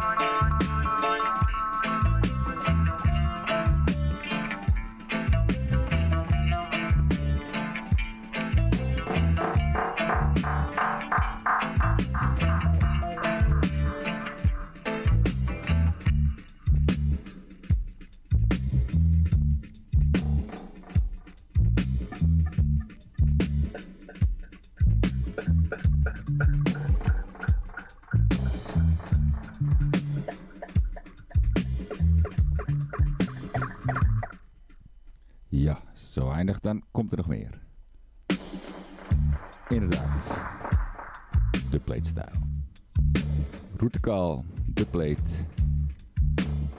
Routekal, de plate,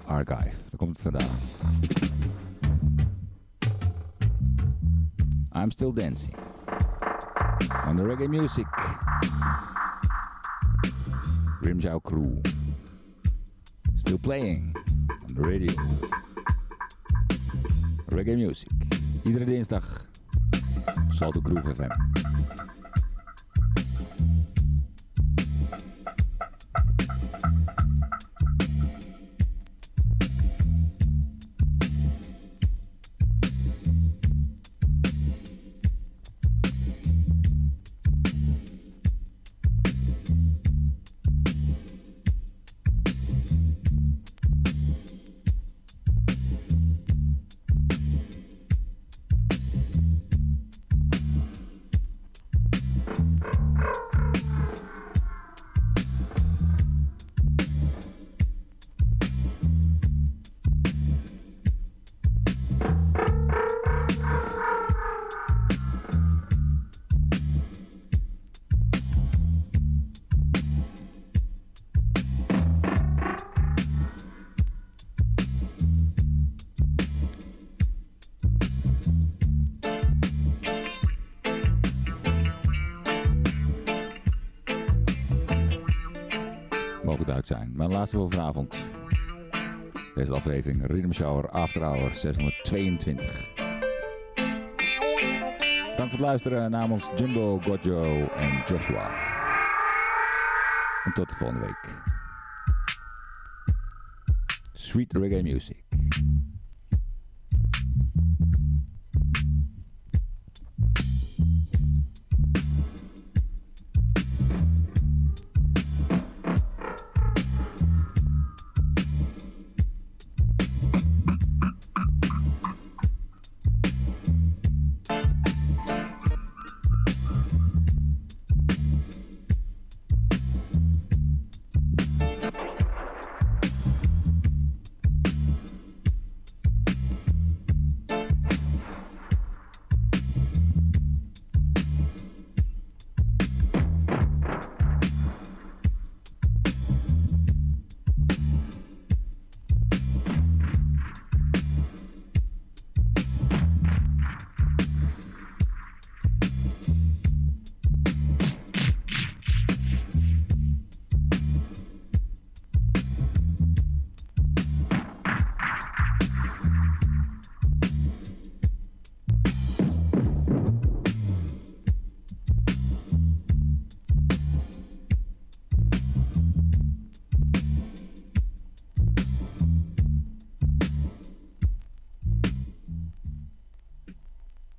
archive. Daar komt het vandaan. I'm still dancing. On the reggae music. Rimjow crew. Still playing on the radio. Reggae Music. Iedere dinsdag. Salto Groove FM. Laatste voor vanavond. Deze aflevering Rhythm Shower After Hour 622. Dank voor het luisteren namens Jimbo, Gojo en Joshua. En tot de volgende week. Sweet reggae music.